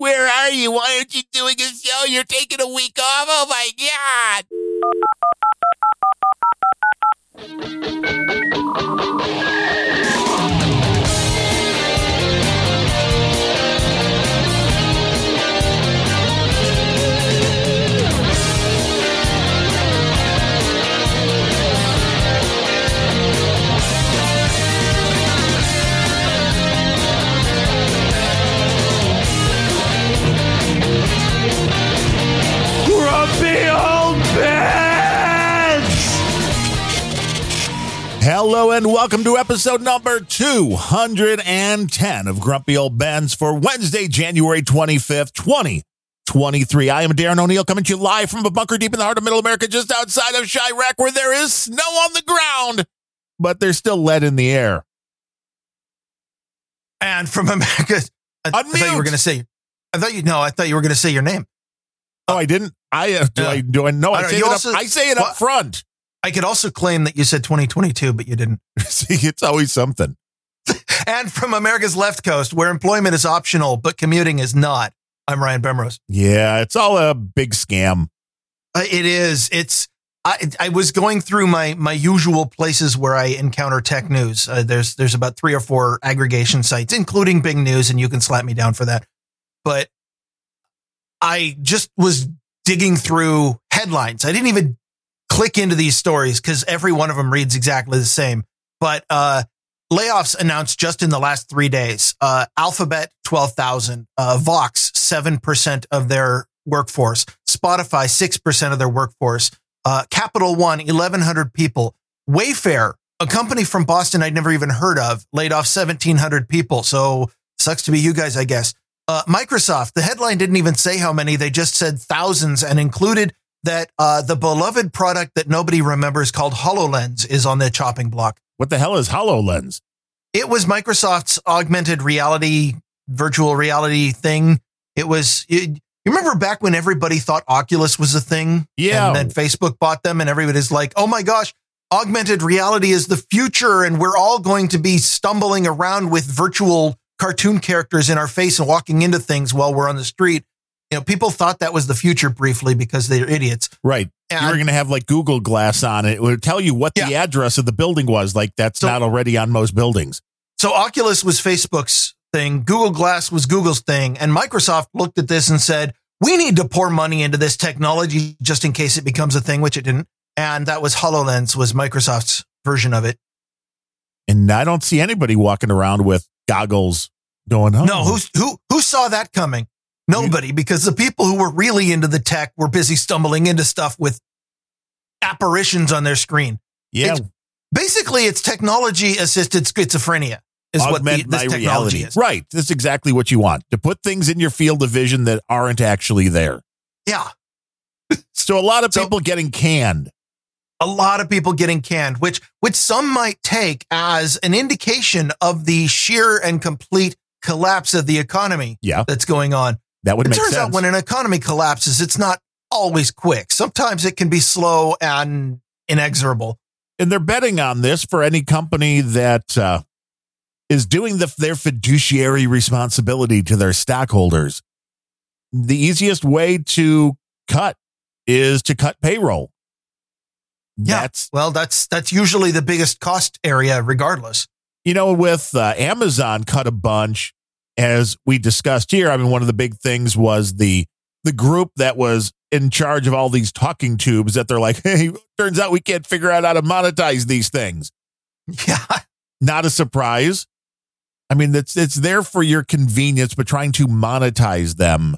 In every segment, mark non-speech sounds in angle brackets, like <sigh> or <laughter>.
Where are you? Why aren't you doing a show? You're taking a week off? Oh my God. Grumpy Hello and welcome to episode number 210 of Grumpy Old Bens for Wednesday, January 25th, 2023. I am Darren O'Neill coming to you live from a bunker deep in the heart of Middle America, just outside of Chiraq, where there is snow on the ground, but there's still lead in the air. and from America. I, I thought you were going to say. I thought you no. I thought you were going to say your name. Oh, I didn't. I uh, do. Yeah. I do. I know. I, I say it. also- up, I say it up front. I could also claim that you said 2022, but you didn't. <laughs> See, it's always something. <laughs> And from America's left coast, where employment is optional but commuting is not. I'm Ryan Bemrose. Yeah, it's all a big scam. Uh, it is. It's. I I was going through my my usual places where I encounter tech news. Uh, there's there's about three or four aggregation sites, including Bing News, and you can slap me down for that. But I just was digging through headlines. I didn't even click into these stories because every one of them reads exactly the same. But uh, layoffs announced just in the last three days. Uh, Alphabet twelve thousand, uh, Vox seven percent of their workforce, Spotify six percent of their workforce, uh, Capital One 1,100 people, Wayfair, a company from Boston I'd never even heard of, laid off 1,700 people. So sucks to be you guys, I guess. Uh, Microsoft, the headline didn't even say how many; they just said thousands and included that uh, the beloved product that nobody remembers called HoloLens is on the chopping block. What the hell is HoloLens? It was Microsoft's augmented reality, virtual reality thing. It was. It, you remember back when everybody thought Oculus was a thing? Yeah. And then Facebook bought them, and everybody's like, "Oh my gosh, augmented reality is the future, and we're all going to be stumbling around with virtual cartoon characters in our face and walking into things while we're on the street." You know, people thought that was the future briefly because they're idiots. Right. you were going to have like Google Glass on it. It would tell you what the address of the building was. Like that's So- not already on most buildings. So Oculus was Facebook's thing, Google Glass was Google's thing, and Microsoft looked at this and said, "We need to pour money into this technology just in case it becomes a thing," which it didn't. And that was HoloLens was Microsoft's version of it. And I don't see anybody walking around with goggles going, oh, No, who's who who saw that coming? Nobody, because the people who were really into the tech were busy stumbling into stuff with apparitions on their screen. yeah, it's Basically, it's technology assisted schizophrenia is what the, this technology reality. is. Right. That's exactly what you want to put things in your field of vision that aren't actually there. Yeah. <laughs> So a lot of So- people getting canned. a lot of people getting canned, which which some might take as an indication of the sheer and complete collapse of the economy Yeah, that's going on. That would It make turns sense. out when an economy collapses, it's not always quick. Sometimes it can be slow and inexorable. and they're betting on this for any company that uh, is doing the, their fiduciary responsibility to their stockholders. The easiest way to cut is to cut payroll. Yeah. That's Well, that's that's usually the biggest cost area, regardless. you know with uh, Amazon cut a bunch as we discussed here. I mean, one of the big things was the the group that was in charge of all these talking tubes that they're like, <laughs> hey, turns out we can't figure out how to monetize these things. Yeah. not a surprise. I mean, it's it's there for your convenience, but trying to monetize them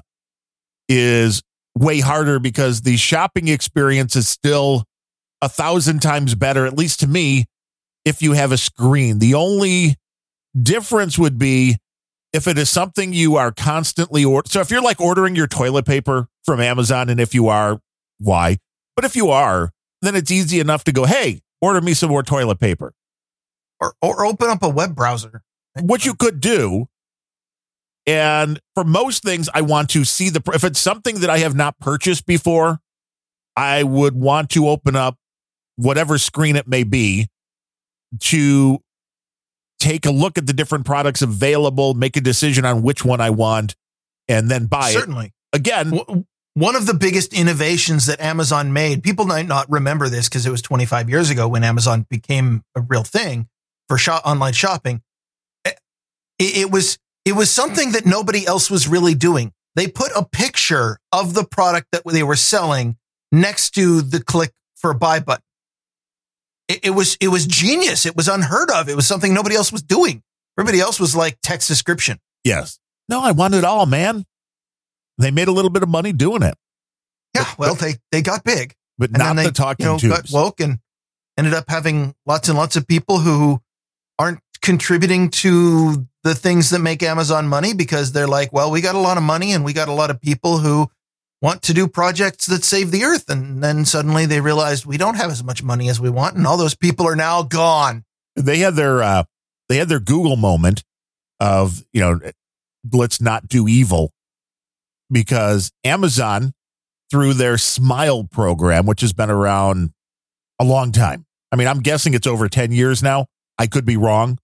is way harder because the shopping experience is still a thousand times better, at least to me, if you have a screen. The only difference would be if it is something you are constantly or so if you're like ordering your toilet paper from Amazon, and if you are, why? But if you are, then it's easy enough to go, hey, order me some more toilet paper. Or or open up a web browser. what you could do and for most things i want to see the if it's something that i have not purchased before i would want to open up whatever screen it may be to take a look at the different products available make a decision on which one i want and then buy it Certainly. again. One of the biggest innovations that Amazon made, people might not remember this because it was 25 years ago when Amazon became a real thing for shop, online shopping. Eh, it, it was it was something that nobody else was really doing. They put a picture of the product that they were selling next to the click for buy button. It, it was it was genius. It was unheard of. It was something nobody else was doing. Everybody else was like text description. Yes. No, I want it all, man. They made a little bit of money doing it, Yeah, well, they they got big. but and not they the talking you know, got tubes. woke and ended up having lots and lots of people who aren't contributing to the things that make Amazon money because they're like, well, we got a lot of money and we got a lot of people who want to do projects that save the earth. And then suddenly they realized we don't have as much money as we want. And all those people are now gone. they had their uh they had their Google moment of, you know, let's not do evil because Amazon through their smile program, which has been around a long time. I mean, I'm guessing it's over 10 years now. I could be wrong.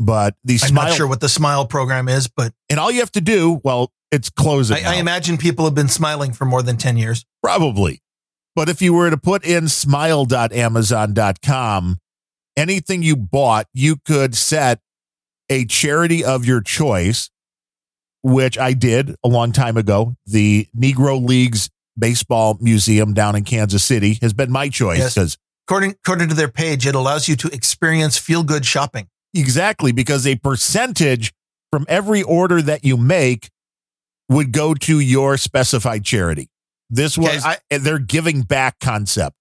But the I'm smile not sure what the smile program is, but and all you have to do, well, it's closing. I, I imagine people have been smiling for more than 10 years. Probably. But if you were to put in smile.amazon.com, anything you bought, you could set a charity of your choice, which I did a long time ago. The Negro Leagues Baseball Museum down in Kansas City has been my choice Yes. because According, according to their page, it allows you to experience feel good shopping. exactly because a percentage from every order that you make would go to your specified charity. This Okay, was I- uh, their giving back concept.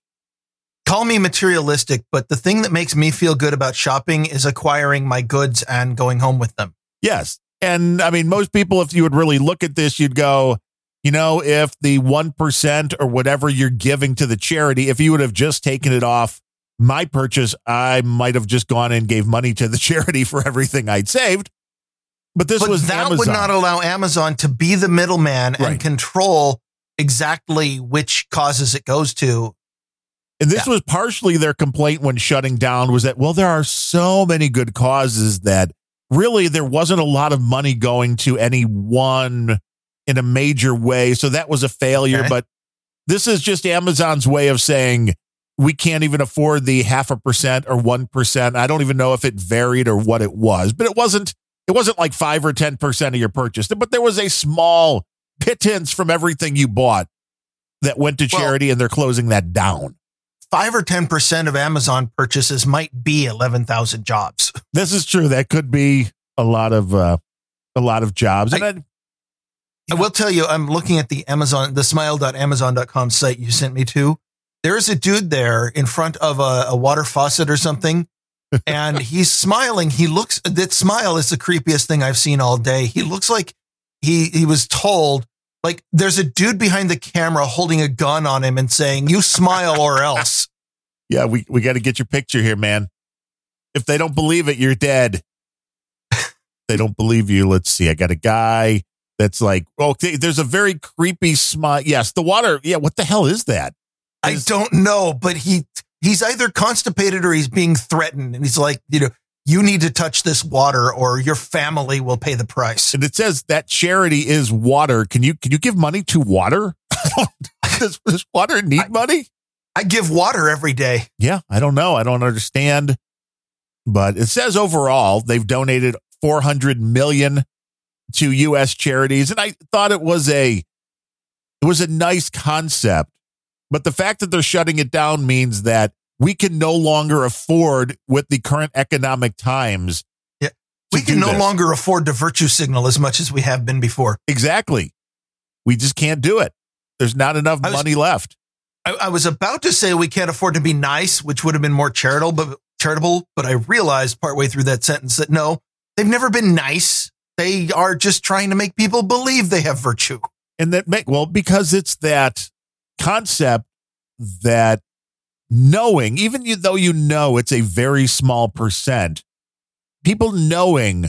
call me materialistic, but the thing that makes me feel good about shopping is acquiring my goods and going home with them. Yes. And I mean, most people, if you would really look at this, you'd go, you know, if the 1% or whatever you're giving to the charity, if you would have just taken it off my purchase, I might have just gone and gave money to the <laughs> charity for everything I'd saved. But this but was that Amazon. would not allow Amazon to be the middleman and control exactly which causes it goes to. And this was partially their complaint when shutting down was that, well, there are so many good causes that really there wasn't a lot of money going to any one in a major way. So that was a failure. Okay. But this is just Amazon's way of saying we can't even afford the half a percent or 1%. I don't even know if it varied or what it was, but it wasn't, it wasn't like five or 10% of your purchase, but there was a small pittance from everything you bought that went to Well- charity and they're closing that down. Five or 10% of Amazon purchases might be 11,000 jobs. <laughs> This is true. That could be a lot of uh, a lot of jobs. And I, I will tell you, I'm looking at the Amazon, the smile.amazon.com site you sent me to. There's a dude there in front of a, a water faucet or something, and he's smiling. He looks, that smile is the creepiest thing I've seen all day. He looks like he, he was told, like, there's a dude behind the camera holding a gun on him and saying, You smile or else. <laughs> yeah, we we got to get your picture here, man. If they don't believe it, you're dead. they don't believe you. Let's see. I got a guy that's like, okay, there's a very creepy smile. Yes, the water. Yeah, what the hell is that? I don't know, but he he's either constipated or he's being threatened. And he's like, you know, you need to touch this water or your family will pay the price. And it says that charity is water. Can you can you give money to water? I <laughs> does, does water need money? I give water every day. Yeah, I don't know. I don't understand. But it says overall they've donated 400 million to US charities and I thought it was a it was a nice concept. But the fact that they're shutting it down means that we can no longer afford with the current economic times. Yeah. We can no this. longer afford to virtue signal as much as we have been before. Exactly. We just can't do it. There's not enough was- money left. I, I was about to say we can't afford to be nice, which would have been more charitable, but charitable, but I realized partway through that sentence that no, they've never been nice. They are just trying to make people believe they have virtue. and that make well because it's that concept that knowing even though you know it's a very small percent people knowing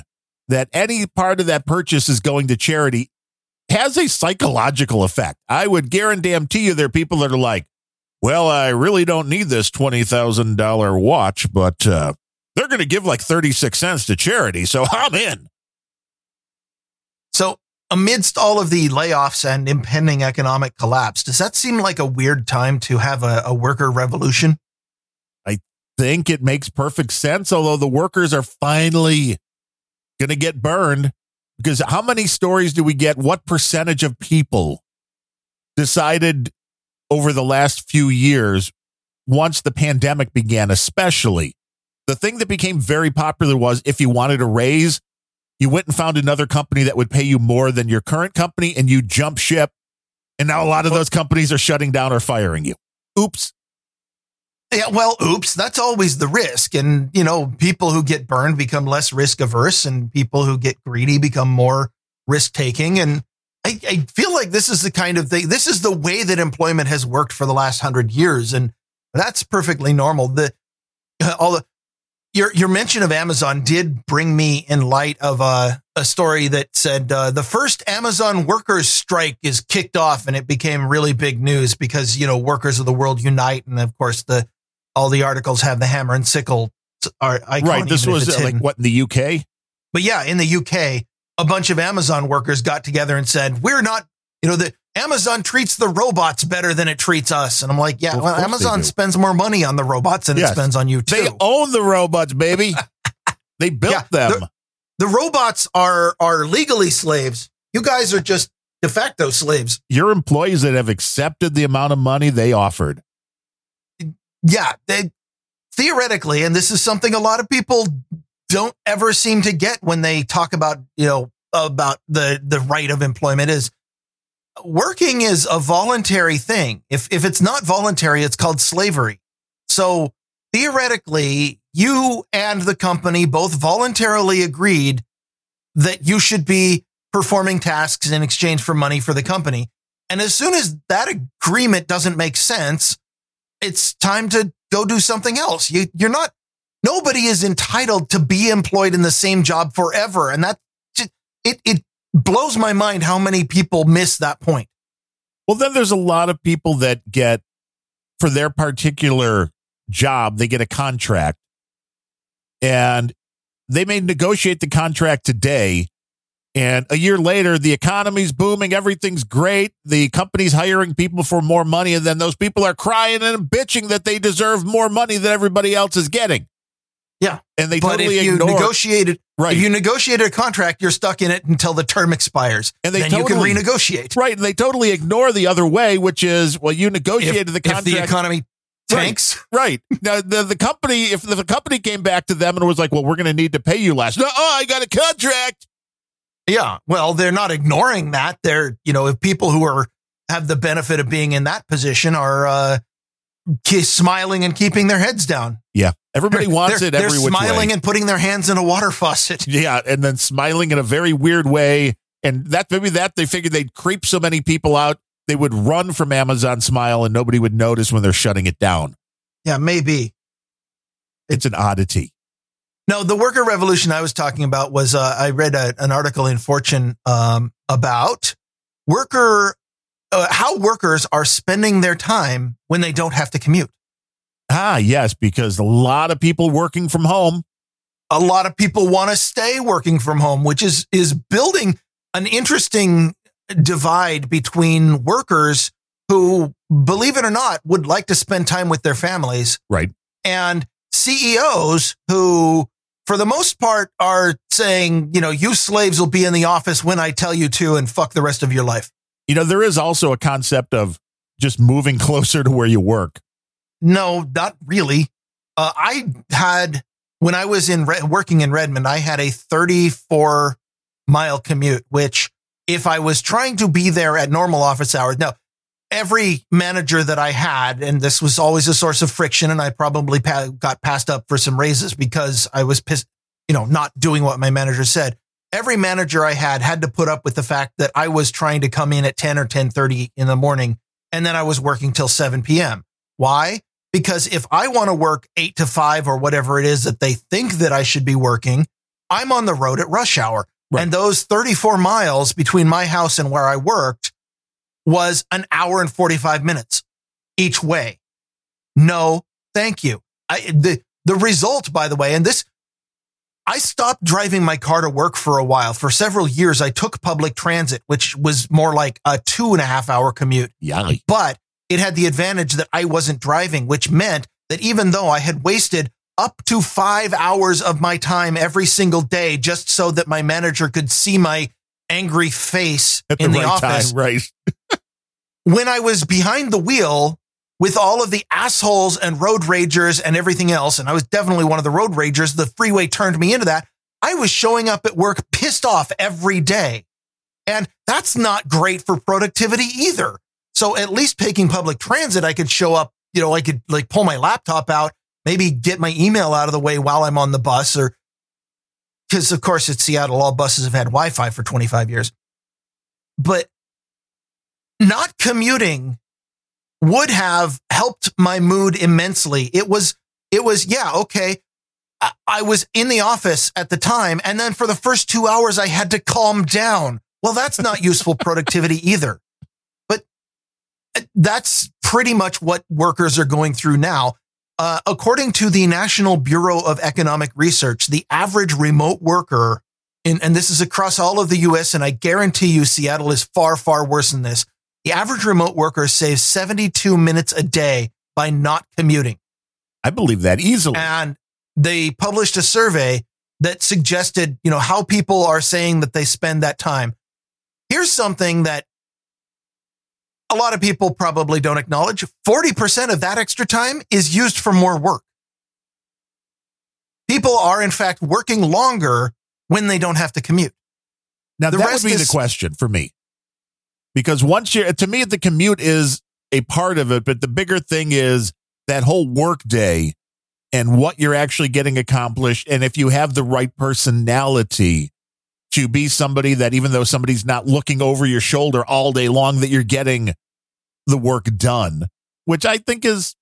that any part of that purchase is going to charity has a psychological effect. I would guarantee you there are people that are like well i really don't need this $20000 watch but uh, they're going to give like 36 cents to charity so i'm in. So amidst all of the layoffs and impending economic collapse, does that seem like a weird time to have a, a worker revolution? I think it makes perfect sense, although the workers are finally going to get burned. Because how many stories do we get? What percentage of people decided over the last few years, once the pandemic began, especially? The thing that became very popular was if you wanted a raise, you went and found another company that would pay you more than your current company and you jump ship. And now a lot of those companies are shutting down or firing you. Oops. Yeah, well, oops, that's always the risk. And, you know, people who get burned become less risk averse and people who get greedy become more risk taking. And I, I, feel like this is the kind of thing, this is the way that employment has worked for the last hundred years. And that's perfectly normal. The, all the, your, your mention of Amazon did bring me in light of a, a story that said uh, the first Amazon workers strike is kicked off and it became really big news because, you know, workers of the world unite. And of course, the, all the articles have the hammer and sickle. Are, right. This was uh, like what in the UK? But yeah, in the UK, a bunch of Amazon workers got together and said, we're not, you know, the Amazon treats the robots better than it treats us. And I'm like, yeah, well, Amazon spends more money on the robots than yes. it spends on you too. They own the robots, baby. <laughs> they built yeah, them. The, the robots are, are legally slaves. You guys are just de facto slaves. Your employees that have accepted the amount of money they offered yeah, they, theoretically, and this is something a lot of people don't ever seem to get when they talk about, you know, about the, the right of employment is working is a voluntary thing. If, if it's not voluntary, it's called slavery. So theoretically, you and the company both voluntarily agreed that you should be performing tasks in exchange for money for the company. And as soon as that agreement doesn't make sense, it's time to go do something else. You, you're not, nobody is entitled to be employed in the same job forever. And that, it, it blows my mind how many people miss that point. Well, then there's a lot of people that get, for their particular job, they get a contract and they may negotiate the contract today and a year later, the economy's booming, everything's great. The company's hiring people for more money, and then those people are crying and bitching that they deserve more money than everybody else is getting. Yeah, and they but totally if you ignore. negotiated right. If you negotiated a contract, you're stuck in it until the term expires, and they then totally, you can renegotiate. Right, and they totally ignore the other way, which is well, you negotiated if, the contract. If the economy tanks. Right. right. Now the, the company, if the company came back to them and was like, "Well, we're going to need to pay you less," no, oh, I got a contract. Yeah. Well, they're not ignoring that. They're, you know, if people who are have the benefit of being in that position are uh, smiling and keeping their heads down. Yeah. Everybody wants they're, it every They're smiling way. and putting their hands in a water faucet. <laughs> Yeah. And then smiling in a very weird way. And that maybe that they figured they'd creep so many people out, they would run from Amazon Smile and nobody would notice when they're shutting it down. Yeah, maybe. It's an oddity. No, the worker revolution I was talking about was uh, I read a, an article in Fortune um, about worker uh, how workers are spending their time when they don't have to commute. Ah, yes, because a lot of people working from home. A lot of people want to stay working from home, which is is building an interesting divide between workers who, believe it or not, would like to spend time with their families, right, and CEOs who for the most part, are saying, you know, you slaves will be in the office when I tell you to and fuck the rest of your life. You know, there is also a concept of just moving <laughs> closer to where you work. No, not really. Uh, I had, when I was in Re- working in Redmond, I had a 34 mile commute, which if I was trying to be there at normal office hours, now every manager that I had, and this was always a source of friction, and I probably pa- got passed up for some raises because I was pissed, you know, not doing what my manager said. Every manager I had had to put up with the fact that I was trying to come in at 10 or 10:30 in the morning and then I was working till 7 p.m. Why? Because if I want to work 8 to 5 or whatever it is that they think that I should be working, I'm on the road at rush hour. Right. And those 34 miles between my house and where I worked was an hour and 45 minutes each way. No, thank you. I, the, the result, by the way, and this, I stopped driving my car to work for a while. For several years, I took public transit, which was more like a two and a half hour commute. Yally. But it had the advantage that I wasn't driving, which meant that even though I had wasted up to five hours of my time every single day just so that my manager could see my angry face At the in the right office, time, right? <laughs> when I was behind the wheel with all of the assholes and road ragers and everything else, and I was definitely one of the road ragers, the freeway turned me into that. I was showing up at work pissed off every day. And that's not great for productivity either. So at least taking public transit, I could show up, you know, I could like pull my laptop out, maybe get my email out of the way while I'm on the bus or because of course it's Seattle, all buses have had Wi-Fi for 25 years. But not commuting would have helped my mood immensely. It was, it was, yeah, okay. I, I was in the office at the time. And then for the first two hours, I had to calm down. Well, that's not useful <laughs> productivity either. But uh, that's pretty much what workers are going through now. Uh, according to the National Bureau of Economic Research, the average remote worker in, and this is across all of the US, and I guarantee you Seattle is far, far worse than this. The average remote worker saves 72 minutes a day by not commuting. I believe that easily. And they published a survey that suggested, you know, how people are saying that they spend that time. Here's something that a lot of people probably don't acknowledge. 40% of that extra time is used for more work. People are in fact working longer when they don't have to commute. Now The that would be is- the question for me, because once you're to me the commute is a part of it, but the bigger thing is that whole work day and what you're actually getting accomplished, and if you have the right personality to be somebody that even though somebody's not looking over your shoulder all day long, that you're getting the work done, which I think is,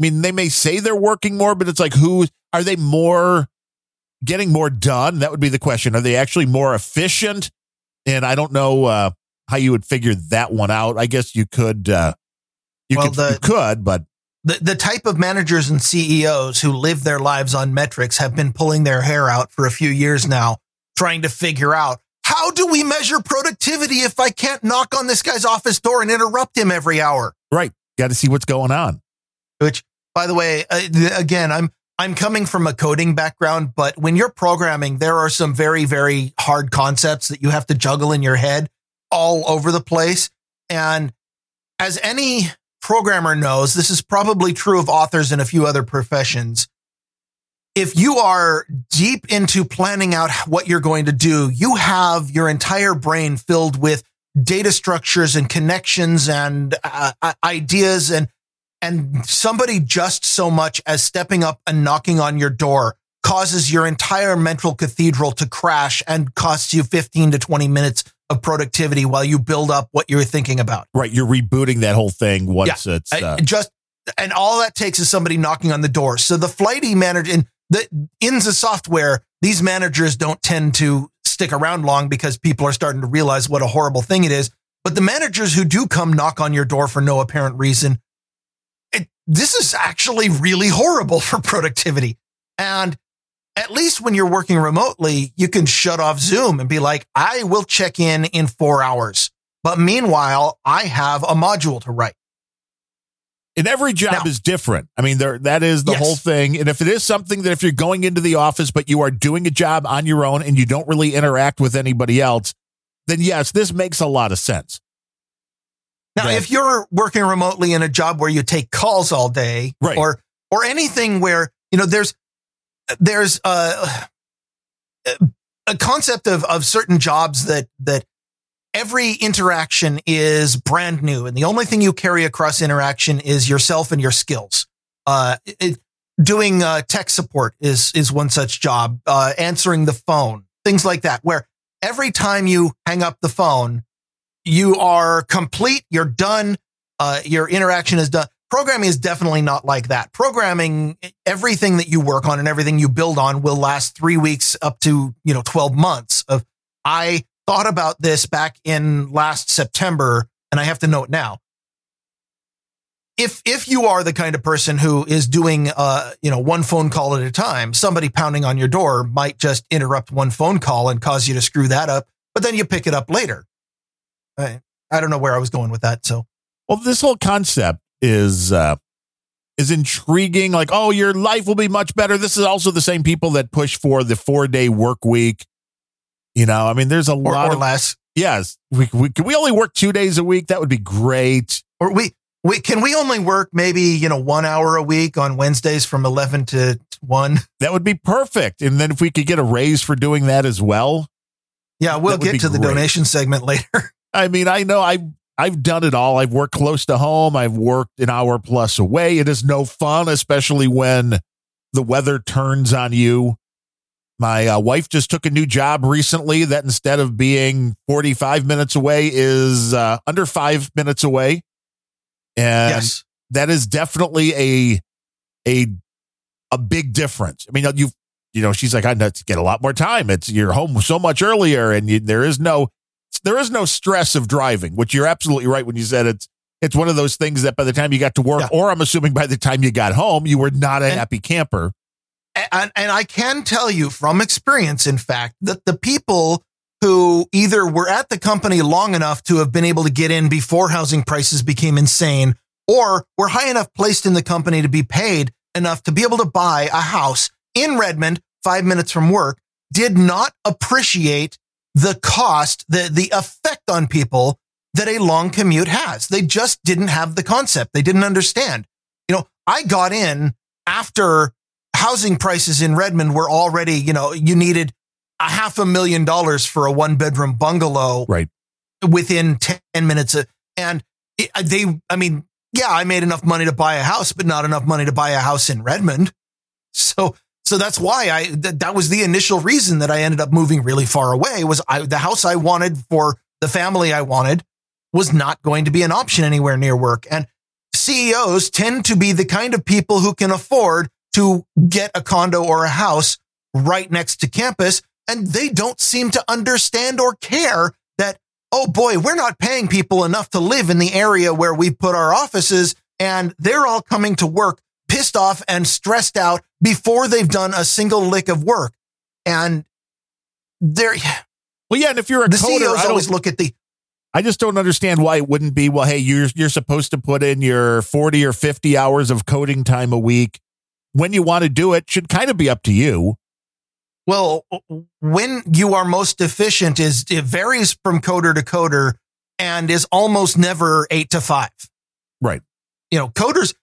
I mean, they may say they're working more, but it's like who are they more? getting more done? That would be the question. Are they actually more efficient? And I don't know uh, how you would figure that one out. I guess you could. Uh, you Well, could. the- you could, but The, the type of managers and CEOs who live their lives on metrics have been pulling their hair out for a few years now, trying to figure out how do we measure productivity if I can't knock on this guy's office door and interrupt him every hour? right, got to see what's going on. which by the way uh, again i'm i'm coming from a coding background but when you're programming there are some very very hard concepts that you have to juggle in your head all over the place. And as any programmer knows this is probably true of authors and a few other professions. If you are deep into planning out what you're going to do you have your entire brain filled with data structures and connections and uh, uh, ideas and and somebody just so much as stepping up and knocking on your door causes your entire mental cathedral to crash and costs you 15 to 20 minutes of productivity while you build up what you're thinking about. Right, you're rebooting that whole thing once it's. Uh, just and all that takes is somebody knocking on the door. So the flighty manager in the in the software, these managers don't tend to stick around long because people are starting to realize what a horrible thing it is. But the managers who do come knock on your door for no apparent reason, it, this is actually really horrible <laughs> for productivity. And at least when you're working remotely, you can shut off Zoom and be like, I will check in in four hours. But meanwhile, I have a module to write. and every job Now- is different. I mean, there that is the Yes. whole thing. And if it is something that if you're going into the office but you are doing a job on your own and you don't really interact with anybody else, then yes, this makes a lot of sense. Now, that- if you're working remotely in a job where you take calls all day, Right. or or anything where you know there's there's a a concept of of certain jobs that that every interaction is brand new, and the only thing you carry across interaction is yourself and your skills. Uh, it, doing uh, tech support is is one such job. Uh, answering the phone, things like that, where every time you hang up the phone, you are complete, you're done, uh, your interaction is done. Programming is definitely not like that. Programming, everything that you work on and everything you build on will last three weeks up to, you know, 12 months of, I thought about this back in last September and I have to know it now. if if you are the kind of person who is doing uh you know one phone call at a time, somebody pounding on your door might just interrupt one phone call and cause you to screw that up, but then you pick it up later. I, I don't know where I was going with that. So, well, this whole concept is uh is intriguing. Like, oh, your life will be much better. This is also the same people that push for the four day work week. You know, I mean, there's a or, lot or of less, yes. We, we can we only work two days a week. That would be great. or we we can we only work maybe you know one hour a week on Wednesdays from eleven to one. <laughs> That would be perfect. And then if we could get a raise for doing that as well. Yeah, we'll That would be get to the donation segment <laughs> later. I mean, I know I I've done it all. I've worked close to home. I've worked an hour plus away. It is no fun, especially when the weather turns on you. My uh, wife just took a new job recently that instead of being 45 minutes away is uh, under 5 minutes away. And yes, that is definitely a a a big difference. I mean, you you know, she's like, I get a lot more time. It's you're home so much earlier, and you, there is no there is no stress of driving. Which you're absolutely right when you said it's it's one of those things that by the time you got to work, Yeah. or I'm assuming by the time you got home, you were not a And- happy camper. and, and I can tell you from experience, in fact, that the people who either were at the company long enough to have been able to get in before housing prices became insane, or were high enough placed in the company to be paid enough to be able to buy a house in Redmond, five minutes from work, did not appreciate the cost, the, the effect on people that a long commute has. They just didn't have the concept. They didn't understand. You know, I got in after housing prices in Redmond were already, you know, you needed a half a million dollars for a one bedroom bungalow Right. within 10 minutes. Of, and it, uh, they, I mean, yeah, I made enough money to buy a house, but not enough money to buy a house in Redmond. <laughs> So, so that's why I, th- that was the initial reason that I ended up moving really far away was I, the house I wanted for the family I wanted was not going to be an option anywhere near work. And CEOs tend to be the kind of people who can afford to get a condo or a house right next to campus. And they don't seem to understand or care that, oh boy, we're not paying people enough to live in the area where we put our offices. And they're all coming to work pissed off and stressed out before they've done a single lick of work. And they're, Well, yeah, and if you're a the coder, CEOs I, always look at the, I just don't understand why it wouldn't be. Well, hey, you're you're supposed to put in your 40 or 50 hours of coding time a week. When you want to do it, should kind of be up to you. Well, when you are most efficient is it varies from coder to coder and is almost never eight to five. Right. You know, coders,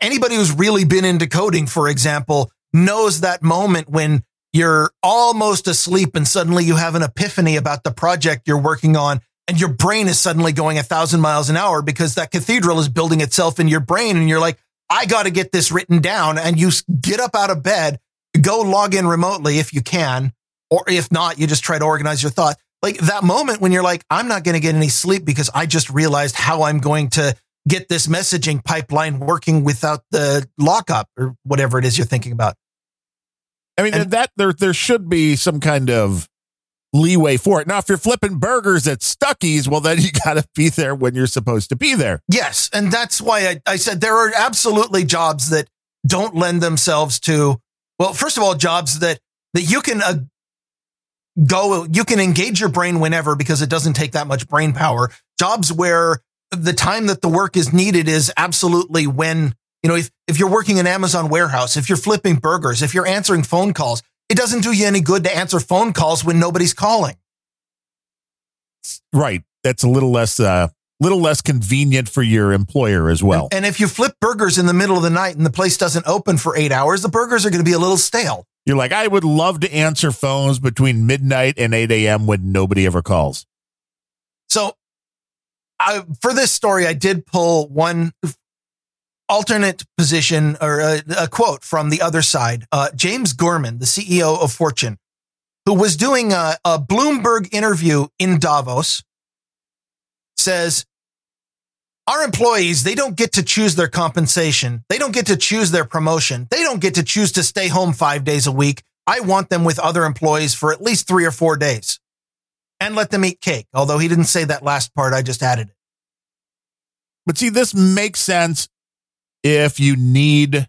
anybody who's really been into coding, for example, knows that moment when you're almost asleep and suddenly you have an epiphany about the project you're working on and your brain is suddenly going a thousand miles an hour because that cathedral is building itself in your brain and you're like, I got to get this written down. And you get up out of bed, go log in remotely if you can, or if not, you just try to organize your thought. Like that moment when you're like, I'm not going to get any sleep because I just realized how I'm going to get this messaging pipeline working without the lockup or whatever it is you're thinking about. I mean, And- that there there should be some kind of leeway for it. Now, if you're flipping burgers at Stuckey's, well, then <laughs> you got to be there when you're supposed to be there. Yes. And that's why I, I said there are absolutely jobs that don't lend themselves to, well, first of all, jobs that, that you can uh, go, you can engage your brain whenever because it doesn't take that much brain power. Jobs where the time that the work is needed is absolutely when, you know, if, if you're working in Amazon warehouse, if you're flipping burgers, if you're answering phone calls, it doesn't do you any good to answer phone calls when nobody's calling. Right. That's a little less uh little less convenient for your employer as well. And if you flip burgers in the middle of the night and the place doesn't open for eight hours, the burgers are going to be a little stale. You're like, I would love to answer phones between midnight and 8 a.m. when nobody ever calls. So, I, for this story, I did pull one alternate position or a, a quote from the other side. Uh, James Gorman, the CEO of Fortune, who was doing a, a Bloomberg interview in Davos, says, our employees, they don't get to choose their compensation. They don't get to choose their promotion. They don't get to choose to stay home five days a week. I want them with other employees for at least three or four days and let them eat cake. Although he didn't say that last part, I just added it. But see, this makes sense if you need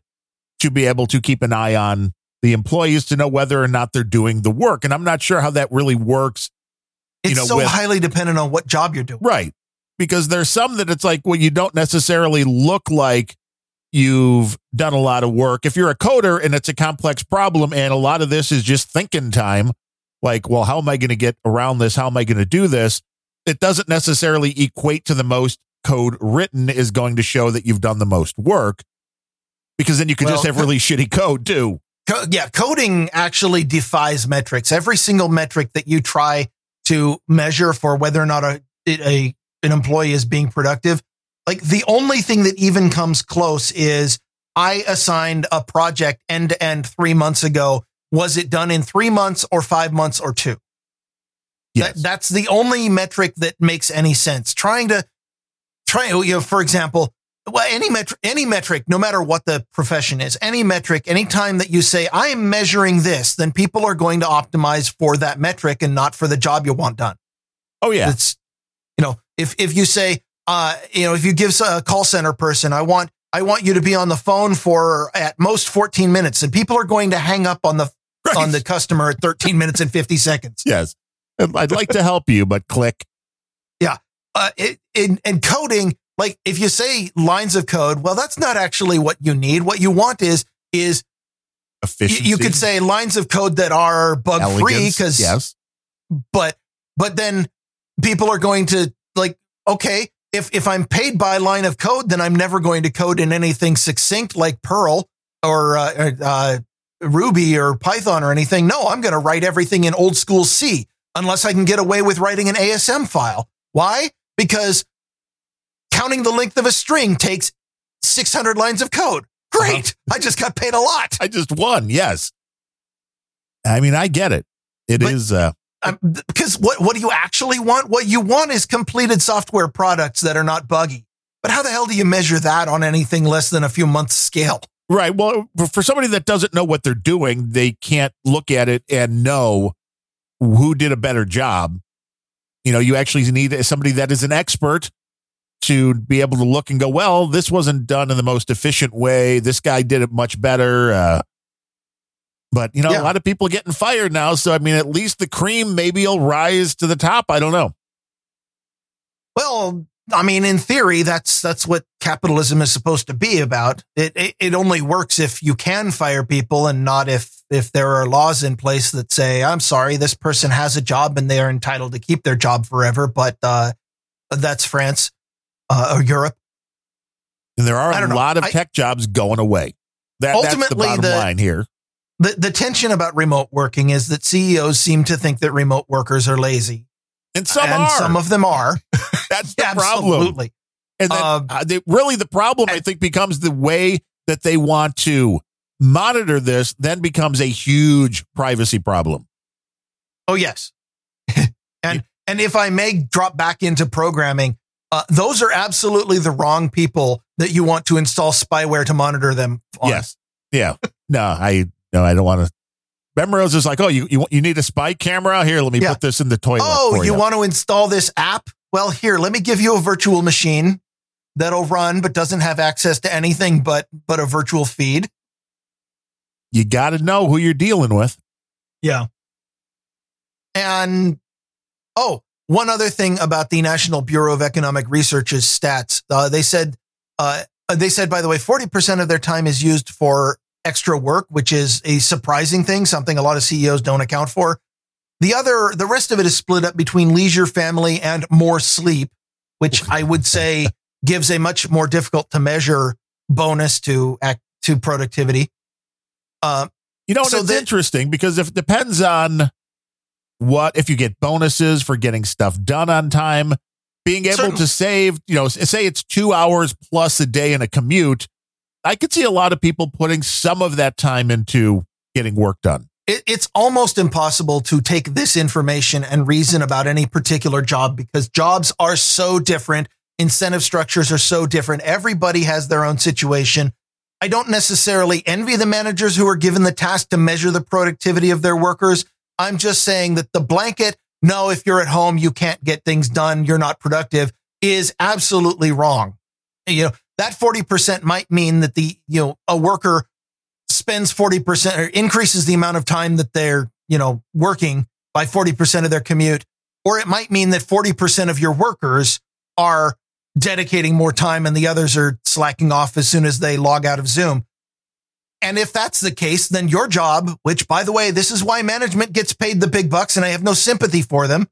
to be able to keep an eye on the employees to know whether or not they're doing the work. And I'm not sure how that really works. It's you know, so with- highly dependent on what job you're doing. Right. Because there's some that it's like, well, you don't necessarily look like you've done a lot of work. If you're a coder and it's a complex problem and a lot of this is just thinking time, like, well, how am I going to get around this? How am I going to do this? It doesn't necessarily equate to the most code written is going to show that you've done the most work because then you could just have really shitty code too. Co- yeah, coding actually defies metrics. Every single metric that you try to measure for whether or not a, a an employee is being productive, like the only thing that even comes close is I assigned a project end to end three months ago. Was it done in three months or five months or two? Yes. That, that's the only metric that makes any sense. Trying to try, you know, for example, well, any metric, any metric, no matter what the profession is, any metric, anytime that you say, I am measuring this, then people are going to optimize for that metric and not for the job you want done. oh, yeah. It's, you know, if, if you say, uh, you know, if you give a call center person, I want, I want you to be on the phone for at most 14 minutes and people are going to hang up on the, Right. on the customer at 13 minutes and 50 seconds. yes. I'd like to help you, but click. Yeah. Uh, it, in, in coding, like if you say lines of code, well, that's not actually what you need. What you want is, is Efficiency. you could say lines of code that are bug free because, yes. but, but then people are going to like, okay, if, if I'm paid by line of code, then I'm never going to code in anything succinct like Perl or, uh, uh, Ruby or Python or anything. No, I'm going to write everything in old school C unless I can get away with writing an ASM file. Why? Because counting the length of a string takes 600 lines of code. Great. I just got paid a lot. I just won. Yes. I mean, I get it. It is. But- uh, Um, because what, what do you actually want? What you want is completed software products that are not buggy. But how the hell do you measure that on anything less than a few months scale? Right. Well, for- somebody that doesn't know what they're doing, they can't look at it and know who did a better job. You know, you actually need somebody that is an expert to be able to look and go, well, this wasn't done in the most efficient way. This guy did it much better. Uh, but, you know, Yeah. a lot of people getting fired now. So, I mean, at least the cream maybe will rise to the top. I don't know. Well, I mean, in theory, that's that's what capitalism is supposed to be about. It, it it only works if you can fire people and not if if there are laws in place that say, "I'm sorry, this person has a job and they are entitled to keep their job forever." But uh, that's France uh, or Europe. And there are a know. lot of I- tech jobs going away. That, that's the Ultimately, bottom the- line here. The the tension about remote working is that CEOs seem to think that remote workers are lazy, And some and are. some of them are. <laughs> that's the <laughs> problem. Absolutely. And then, Uh, uh, they, really, the problem I think becomes the way that they want to monitor this. Then becomes a huge privacy problem. Oh yes, <laughs> and and if I may drop back into programming, uh, those are absolutely the wrong people that you want to install spyware to monitor them. On. Yes. Yeah. no, I no, I don't want to. Bemrose is like, oh, you you, you need a spy camera here. Let me Yeah. put this in the toilet. Oh, for you want to install this app? Well, here, let me give you a virtual machine that'll run but doesn't have access to anything but but a virtual feed. You got to know who you're dealing with. Yeah. And oh, one other thing about the National Bureau of Economic Research's stats. Uh, they said, uh, they said, by the way, 40% of their time is used for extra work, which is a surprising thing, something a lot of CEOs don't account for. The other, the rest of it is split up between leisure, family, and more sleep, which I would say <laughs> gives a much more difficult to measure bonus to act to productivity. Uh, You know, So it's the- interesting because if it depends on what if you get bonuses for getting stuff done on time, being able Certainly. to save, you know, say it's two hours plus a day in a commute, I could see a lot of people putting some of that time into getting work done. it, it's almost impossible to take this information and reason about any particular job because jobs are so different. Incentive structures are so different. Everybody has their own situation. I don't necessarily envy the managers who are given the task to measure the productivity of their workers. I'm just saying that the blanket, no, if you're at home, you can't get things done, you're not productive, is absolutely wrong. You know, that 40% might mean that the, you know, a worker spends 40% or increases the amount of time that they're, you know, working by 40% of their commute. Or it might mean that 40% of your workers are dedicating more time and the others are slacking off as soon as they log out of Zoom. And if that's the case, then your job, which by the way, this is why management gets paid the big bucks and I have no sympathy for them.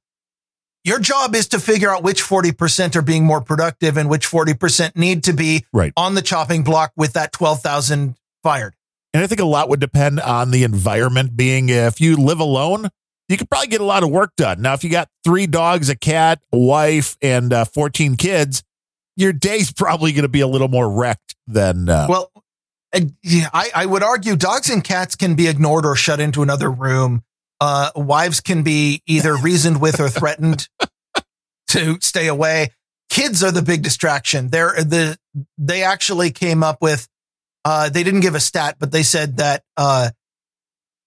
Your job is to figure out which 40% are being more productive and which 40% need to be Right. on the chopping block with that 12,000 fired. And I think a lot would depend on the environment being if you live alone, you could probably get a lot of work done. Now, if you got three dogs, a cat, a wife, and uh, 14 kids, your day's probably going to be a little more wrecked than. Uh, Well, I, I would argue dogs and cats can be ignored or shut into another room. Uh, wives can be either <laughs> reasoned with or threatened to stay away. Kids are the big distraction. They're the they actually came up with. Uh, they didn't give a stat, but they said that uh,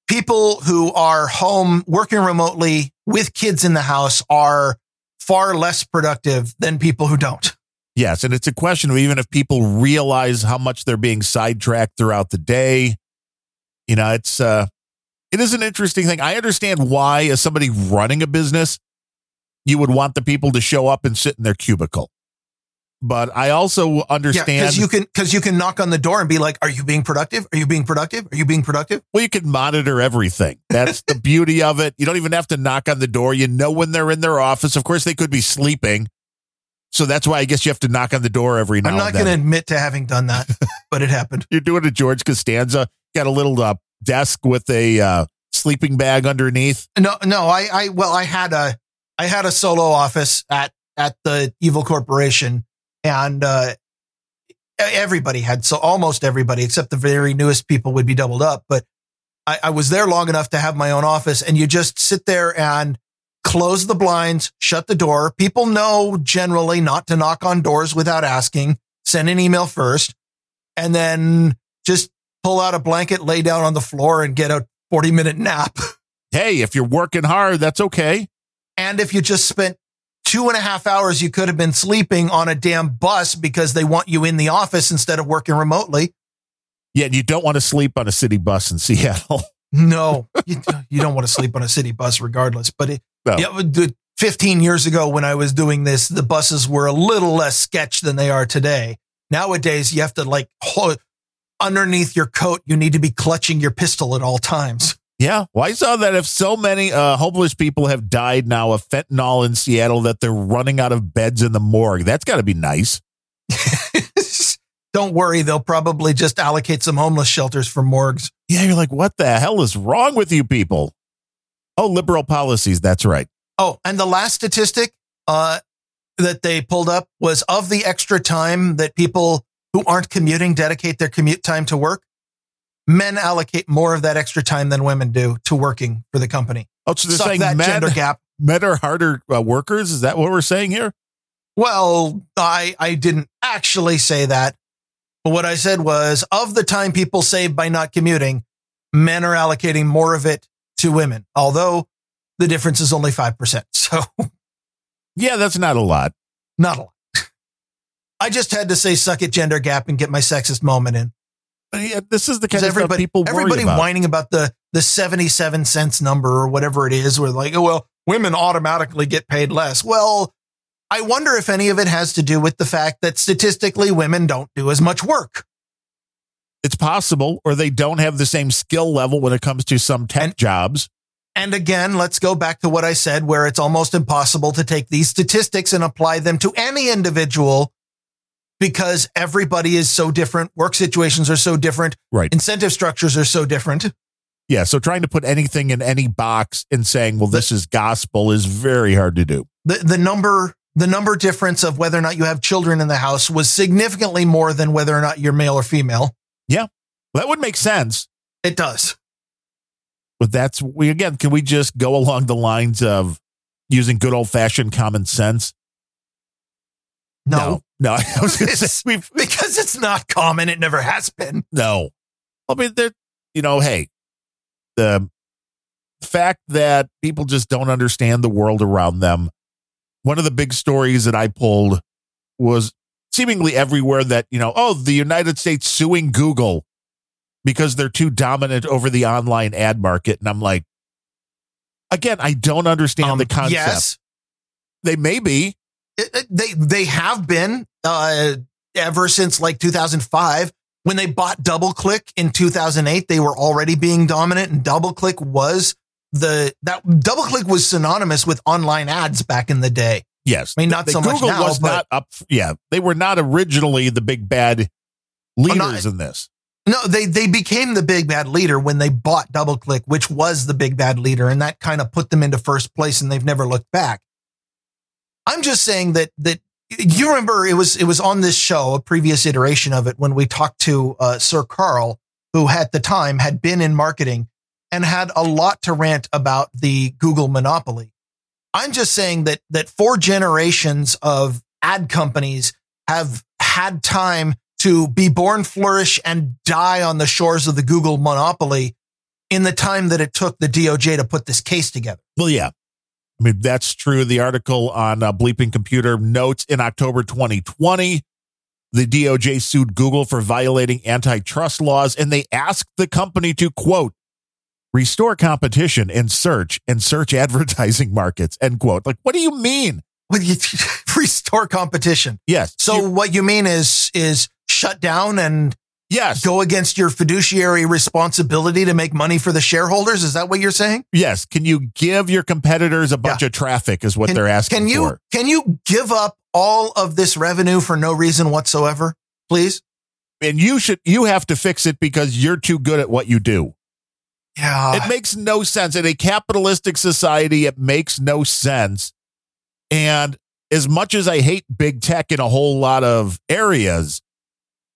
people who are home working remotely with kids in the house are far less productive than people who don't. yes. And it's a question of even if people realize how much they're being sidetracked throughout the day, you know, it's, uh, it is an interesting thing. I understand why, as somebody running a business, you would want the people to show up and sit in their cubicle. But I also understand. because you can because you can knock on the door and be like, "Are you being productive? Are you being productive? Are you being productive?" Well, you can monitor everything. That's the beauty of it. You don't even have to knock on the door. You know when they're in their office. Of course, they could be sleeping. So that's why I guess you have to knock on the door every now I'm not going to admit to having done that, but it happened. <laughs> You're doing a George Costanza. Got a little uh, desk with a uh, sleeping bag underneath. No, no, I, I, well, I had a, I had a solo office at at the Evil Corporation, and uh, everybody had so almost everybody except the very newest people would be doubled up. But I, I was there long enough to have my own office, and you just sit there and close the blinds, shut the door. People know generally not to knock on doors without asking. Send an email first, and then just pull out a blanket, lay down on the floor, and get a 40 minute nap. <laughs> Hey, if you're working hard, that's okay. And if you just spent two and a half hours, you could have been sleeping on a damn bus because they want you in the office instead of working remotely. Yeah, and you don't want to sleep on a city bus in <laughs> Seattle. No, you, you don't want to sleep on a city bus regardless. But it, No. yeah, 15 years ago when I was doing this, the buses were a little less sketch than they are today. Nowadays, you have to like underneath your coat, you need to be clutching your pistol at all times. Yeah. Well, I saw that if so many uh, homeless people have died now of fentanyl in Seattle that they're running out of beds in the morgue. That's got to be nice. <laughs> don't worry, they'll probably just allocate some homeless shelters for morgues. Yeah, you're like, what the hell is wrong with you people? Oh, liberal policies. That's right. Oh, and the last statistic uh, that they pulled up was of the extra time that people who aren't commuting dedicate their commute time to work. Men allocate more of that extra time than women do to working for the company. Oh, so they're Suck saying that men, gender gap. men are harder uh, workers. Is that what we're saying here? Well, I I didn't actually say that, but what I said was of the time people save by not commuting, men are allocating more of it to women. Although the difference is only five percent, <laughs> so Yeah, that's not a lot. not a lot. I just had to say suck it gender gap and get my sexist moment in. But yeah, this is the kind of stuff everybody, people worry everybody about. whining about the the seventy seven cents number or whatever it is. Where like, oh well, women automatically get paid less. Well, I wonder if any of it has to do with the fact that statistically women don't do as much work. It's possible, or they don't have the same skill level when it comes to some tech And- jobs. And again, let's go back to what I said, where it's almost impossible to take these statistics and apply them to any individual because everybody is so different. Work situations are so different. Right. Incentive structures are so different. Yeah. So trying to put anything in any box and saying, well, this is gospel is very hard to do. the the number the number difference of whether or not you have children in the house was significantly more than whether or not you're male or female. Yeah. That would make sense. It does. But that's we again, can we just go along the lines of using good old fashioned common sense? No, No. <laughs> I was gonna say we've because it's not common. It never has been. no. I mean they're you know, hey, the fact that people just don't understand the world around them. One of the big stories that I pulled was seemingly everywhere that, you know, oh, the United States suing Google because they're too dominant over the online ad market. And I'm like, again, I don't understand Um, the concept. Yes, They may be. It- they they have been uh, ever since like 2005 when they bought DoubleClick in 2008. They were already being dominant, and DoubleClick was the that DoubleClick was synonymous with online ads back in the day. Yes. I mean, not The- so much Google now, was but- not up. Yeah. They were not originally the big bad leaders not- in this. No, they they became the big bad leader when they bought DoubleClick, which was the big bad leader, and that kind of put them into first place, and they've never looked back. I'm just saying that that you remember it was it was on this show, a previous iteration of it, when we talked to uh, Sir Carl, who at the time had been in marketing and had a lot to rant about the Google monopoly. I'm just saying that that four generations of ad companies have had time to be born, flourish, and die on the shores of the Google monopoly in the time that it took the DOJ to put this case together. Well, yeah. I mean, that's true. The article on uh, Bleeping Computer notes in October 2020, the DOJ sued Google for violating antitrust laws, and they asked the company to, quote, restore competition in search and search advertising <laughs> markets, end quote. Like, what do you mean? Well, you <laughs> restore competition. Yes. So You- what you mean is is shut down and yes. go against your fiduciary responsibility to make money for the shareholders? Is that what you're saying? Yes. Can you give your competitors a bunch of traffic, is what Can- they're asking Can you for. can you give up all of this revenue for no reason whatsoever, please? And you should, you have to fix it because you're too good at what you do. Yeah. it makes no sense in a capitalistic society it makes no sense and as much as i hate big tech in a whole lot of areas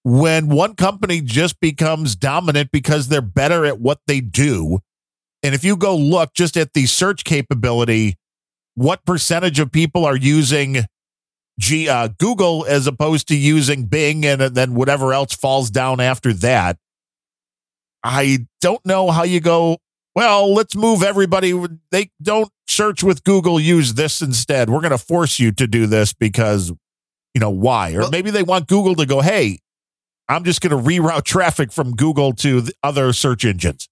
when one company just becomes dominant because they're better at what they do and if you go look just at the search capability what percentage of people are using G, uh, google as opposed to using bing and then whatever else falls down after that I don't know how you go, well, let's move everybody. They don't search with Google, use this instead. We're going to force you to do this because, you know, why? Or Well- maybe they want Google to go, hey, I'm just going to reroute traffic from Google to the other search engines.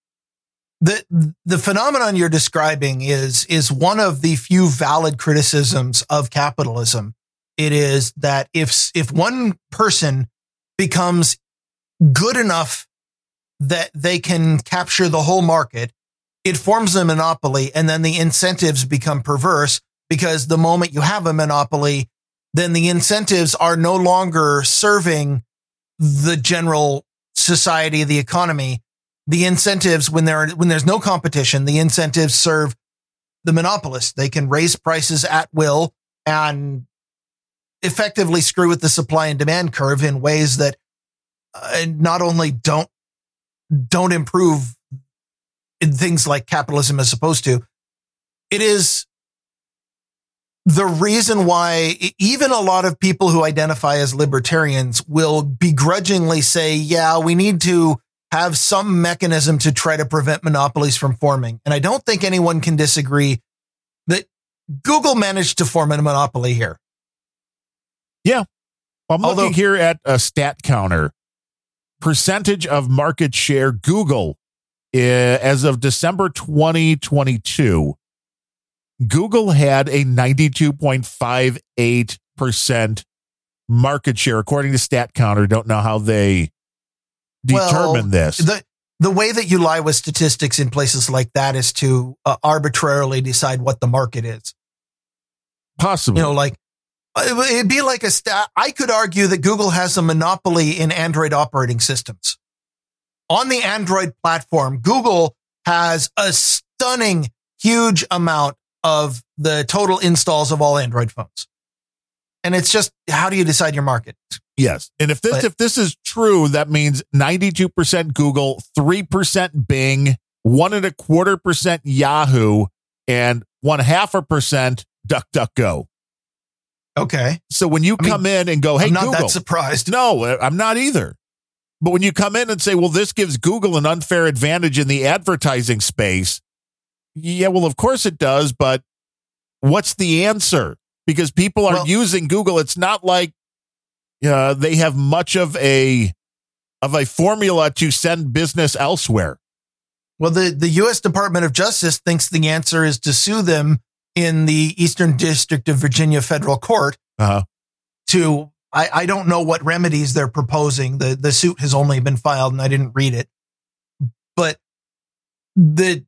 the the phenomenon you're describing is is one of the few valid criticisms of capitalism. It is that if if one person becomes good enough that they can capture the whole market, it forms a monopoly, and then the incentives become perverse because the moment you have a monopoly, then the incentives are no longer serving the general society, the economy the incentives when there are, when there's no competition, the incentives serve the monopolists. They can raise prices at will and effectively screw with the supply and demand curve in ways that uh, not only don't don't improve in things like capitalism is supposed to. It is the reason why even a lot of people who identify as libertarians will begrudgingly say, yeah, we need to have some mechanism to try to prevent monopolies from forming. And I don't think anyone can disagree that Google managed to form a monopoly here. Yeah. I'm Although- looking here at a stat counter. Percentage of market share Google eh, as of December 2022. Google had a 92.58% market share according to StatCounter. Don't know how they determine Well, this. The the way that you lie with statistics in places like that is to uh, arbitrarily decide what the market is. Possibly. You know, like it'd be like a stat. I could argue that Google has a monopoly in Android operating systems. On the Android platform, Google has a stunning, huge amount of the total installs of all Android phones. And it's just, how do you decide your market? Yes. And if this But- if this is true, that means 92% Google, 3% Bing, one and a quarter percent Yahoo, and one half a percent DuckDuckGo. Okay. So when you I mean, come in and go, hey, I'm not Google, that surprised. no, uh, I'm not either. But when you come in and say, well, this gives Google an unfair advantage in the advertising space, yeah, well, of course it does. But what's the answer? Because people are Well- using Google. It's not like uh, they have much of a of a formula to send business elsewhere. Well, the, the U.S. Department of Justice thinks the answer is to sue them in the Eastern District of Virginia federal court Uh-huh. to I, I don't know what remedies they're proposing. The the suit has only been filed and I didn't read it. But the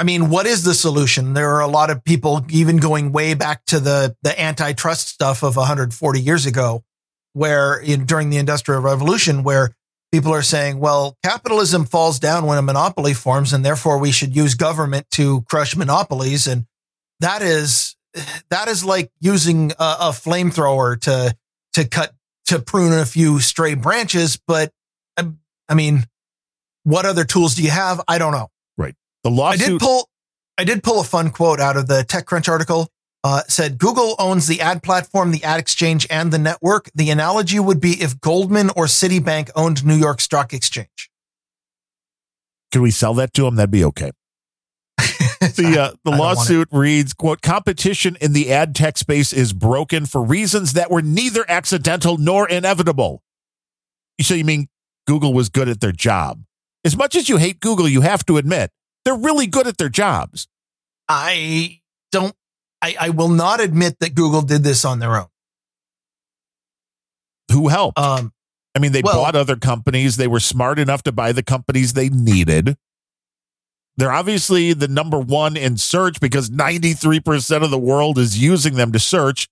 I mean, what is the solution? There are a lot of people even going way back to the the antitrust stuff of 140 years ago, where in, during the Industrial Revolution, where people are saying, well, capitalism falls down when a monopoly forms, and therefore we should use government to crush monopolies. And that is that is like using a, a flamethrower to to cut to prune a few stray branches. But um, I mean, what other tools do you have? I don't know. The I did pull I did pull a fun quote out of the TechCrunch article. Uh, said Google owns the ad platform, the ad exchange, and the network. The analogy would be if Goldman or Citibank owned New York Stock Exchange. Could we sell that to them? That'd be okay. <laughs> The uh, the I don't want lawsuit reads, "quote Competition in the ad tech space is broken for reasons that were neither accidental nor inevitable." So you mean Google was good at their job? As much as you hate Google, you have to admit they're really good at their jobs. I don't. I, I will not admit that Google did this on their own. Who helped? Um, I mean, they well- bought other companies. They were smart enough to buy the companies they needed. They're obviously the number one in search because 93% of the world is using them to search.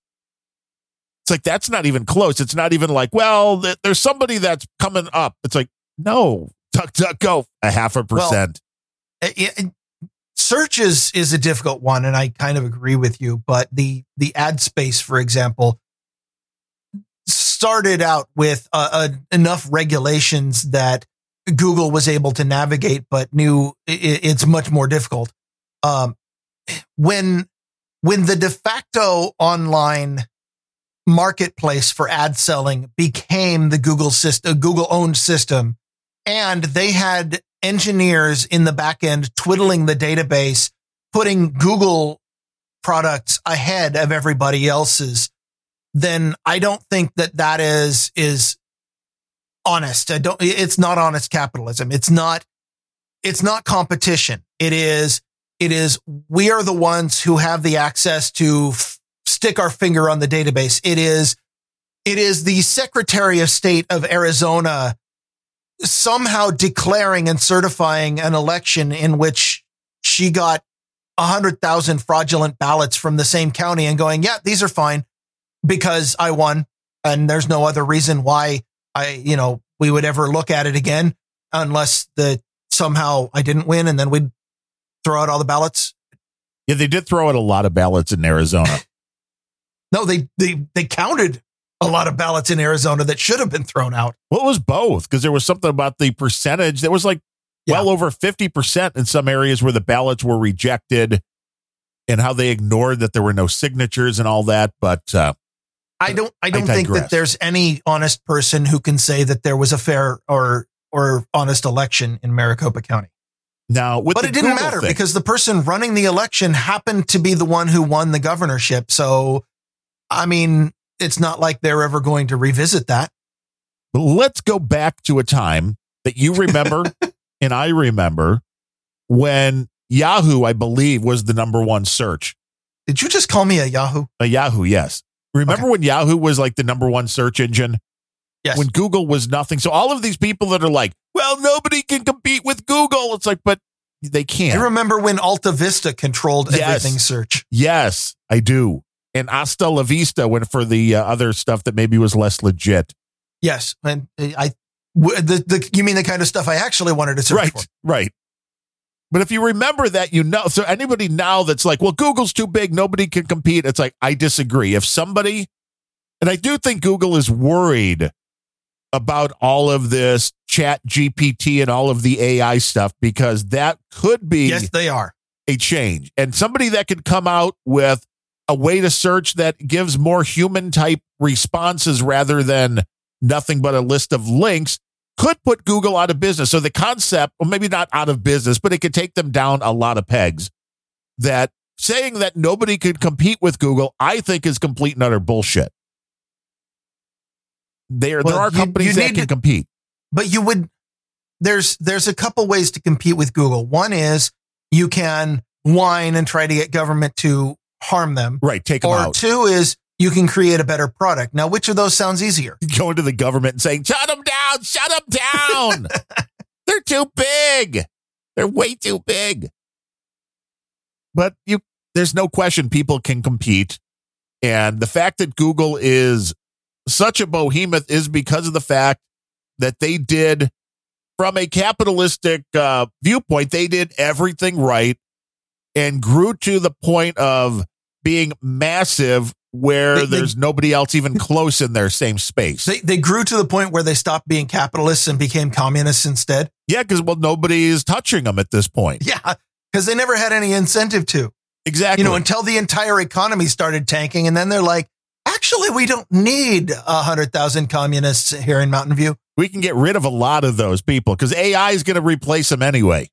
It's like, that's not even close. It's not even like, well, th- there's somebody that's coming up. It's like, no, duck, duck, go a half a percent. It- it- search is is a difficult one, and I kind of agree with you. But the the ad space, for example, started out with uh, uh, enough regulations that Google was able to navigate, but knew i- i- it's much more difficult. Um, when when the de facto online marketplace for ad selling became the Google system, a Google owned system, and they had engineers in the back end twiddling the database, putting Google products ahead of everybody else's, then I don't think that that is, is honest. I don't, it's not honest capitalism. It's not, it's not competition. It is, it is, we are the ones who have the access to f- stick our finger on the database. It is, it is the Secretary of State of Arizona somehow declaring and certifying an election in which she got a hundred thousand fraudulent ballots from the same county and going, yeah, these are fine because I won. And there's no other reason why I, you know, we would ever look at it again unless the somehow I didn't win and then we'd throw out all the ballots. Yeah, they did throw out a lot of ballots in Arizona. <laughs> No, they, they, they counted a lot of ballots in Arizona that should have been thrown out. well, it was both because there was something about the percentage that was like Yeah. well over 50% in some areas where the ballots were rejected and how they ignored that there were no signatures and all that. But uh, I don't I don't think that there's any honest person who can say that there was a fair or or honest election in Maricopa County. now, with But it didn't Google matter thing- because the person running the election happened to be the one who won the governorship. So I mean, it's not like they're ever going to revisit that. Let's go back to a time that you remember <laughs> and I remember when Yahoo, I believe, was the number one search. Did you just call me a Yahoo? A Yahoo, yes. Remember Okay. when Yahoo was like the number one search engine? Yes. When Google was nothing. So all of these people that are like, well, nobody can compete with Google. It's like, but they can't. You remember when Alta Vista controlled Yes. everything search. yes, I do. And Hasta La Vista went for the uh, other stuff that maybe was less legit. Yes, and I w- the the you mean the kind of stuff I actually wanted to search right, for. right. But if you remember that, you know. So anybody now that's like, well, Google's too big, nobody can compete. It's like I disagree. If somebody, and I do think Google is worried about all of this Chat GPT and all of the AI stuff because that could be Yes, they are. a change. And somebody that could come out with a way to search that gives more human type responses rather than nothing but a list of links could put Google out of business. So the concept, well, maybe not out of business, but it could take them down a lot of pegs. That saying that nobody could compete with Google, I think is complete and utter bullshit. there Well, there are you- companies you that can to- compete. but you would there's there's a couple ways to compete with Google. One is you can whine and try to get government to harm them, Right, take them or out. two is you can create a better product. Now, which of those sounds easier? <laughs> Going to the government and saying, "Shut them down! Shut them down! <laughs> They're too big. They're way too big." But you, there's no question people can compete, and the fact that Google is such a behemoth is because of the fact that they did, from a capitalistic uh, viewpoint, they did everything right and grew to the point of being massive where They- they- there's nobody else even <laughs> close in their same space. They they grew to the point where they stopped being capitalists and became communists instead. yeah, because well, nobody is touching them at this point. Yeah, because they never had any incentive to. Exactly. You know, until the entire economy started tanking, and then they're like, actually, we don't need a hundred thousand communists here in Mountain View. we can get rid of a lot of those people because AI is going to replace them anyway.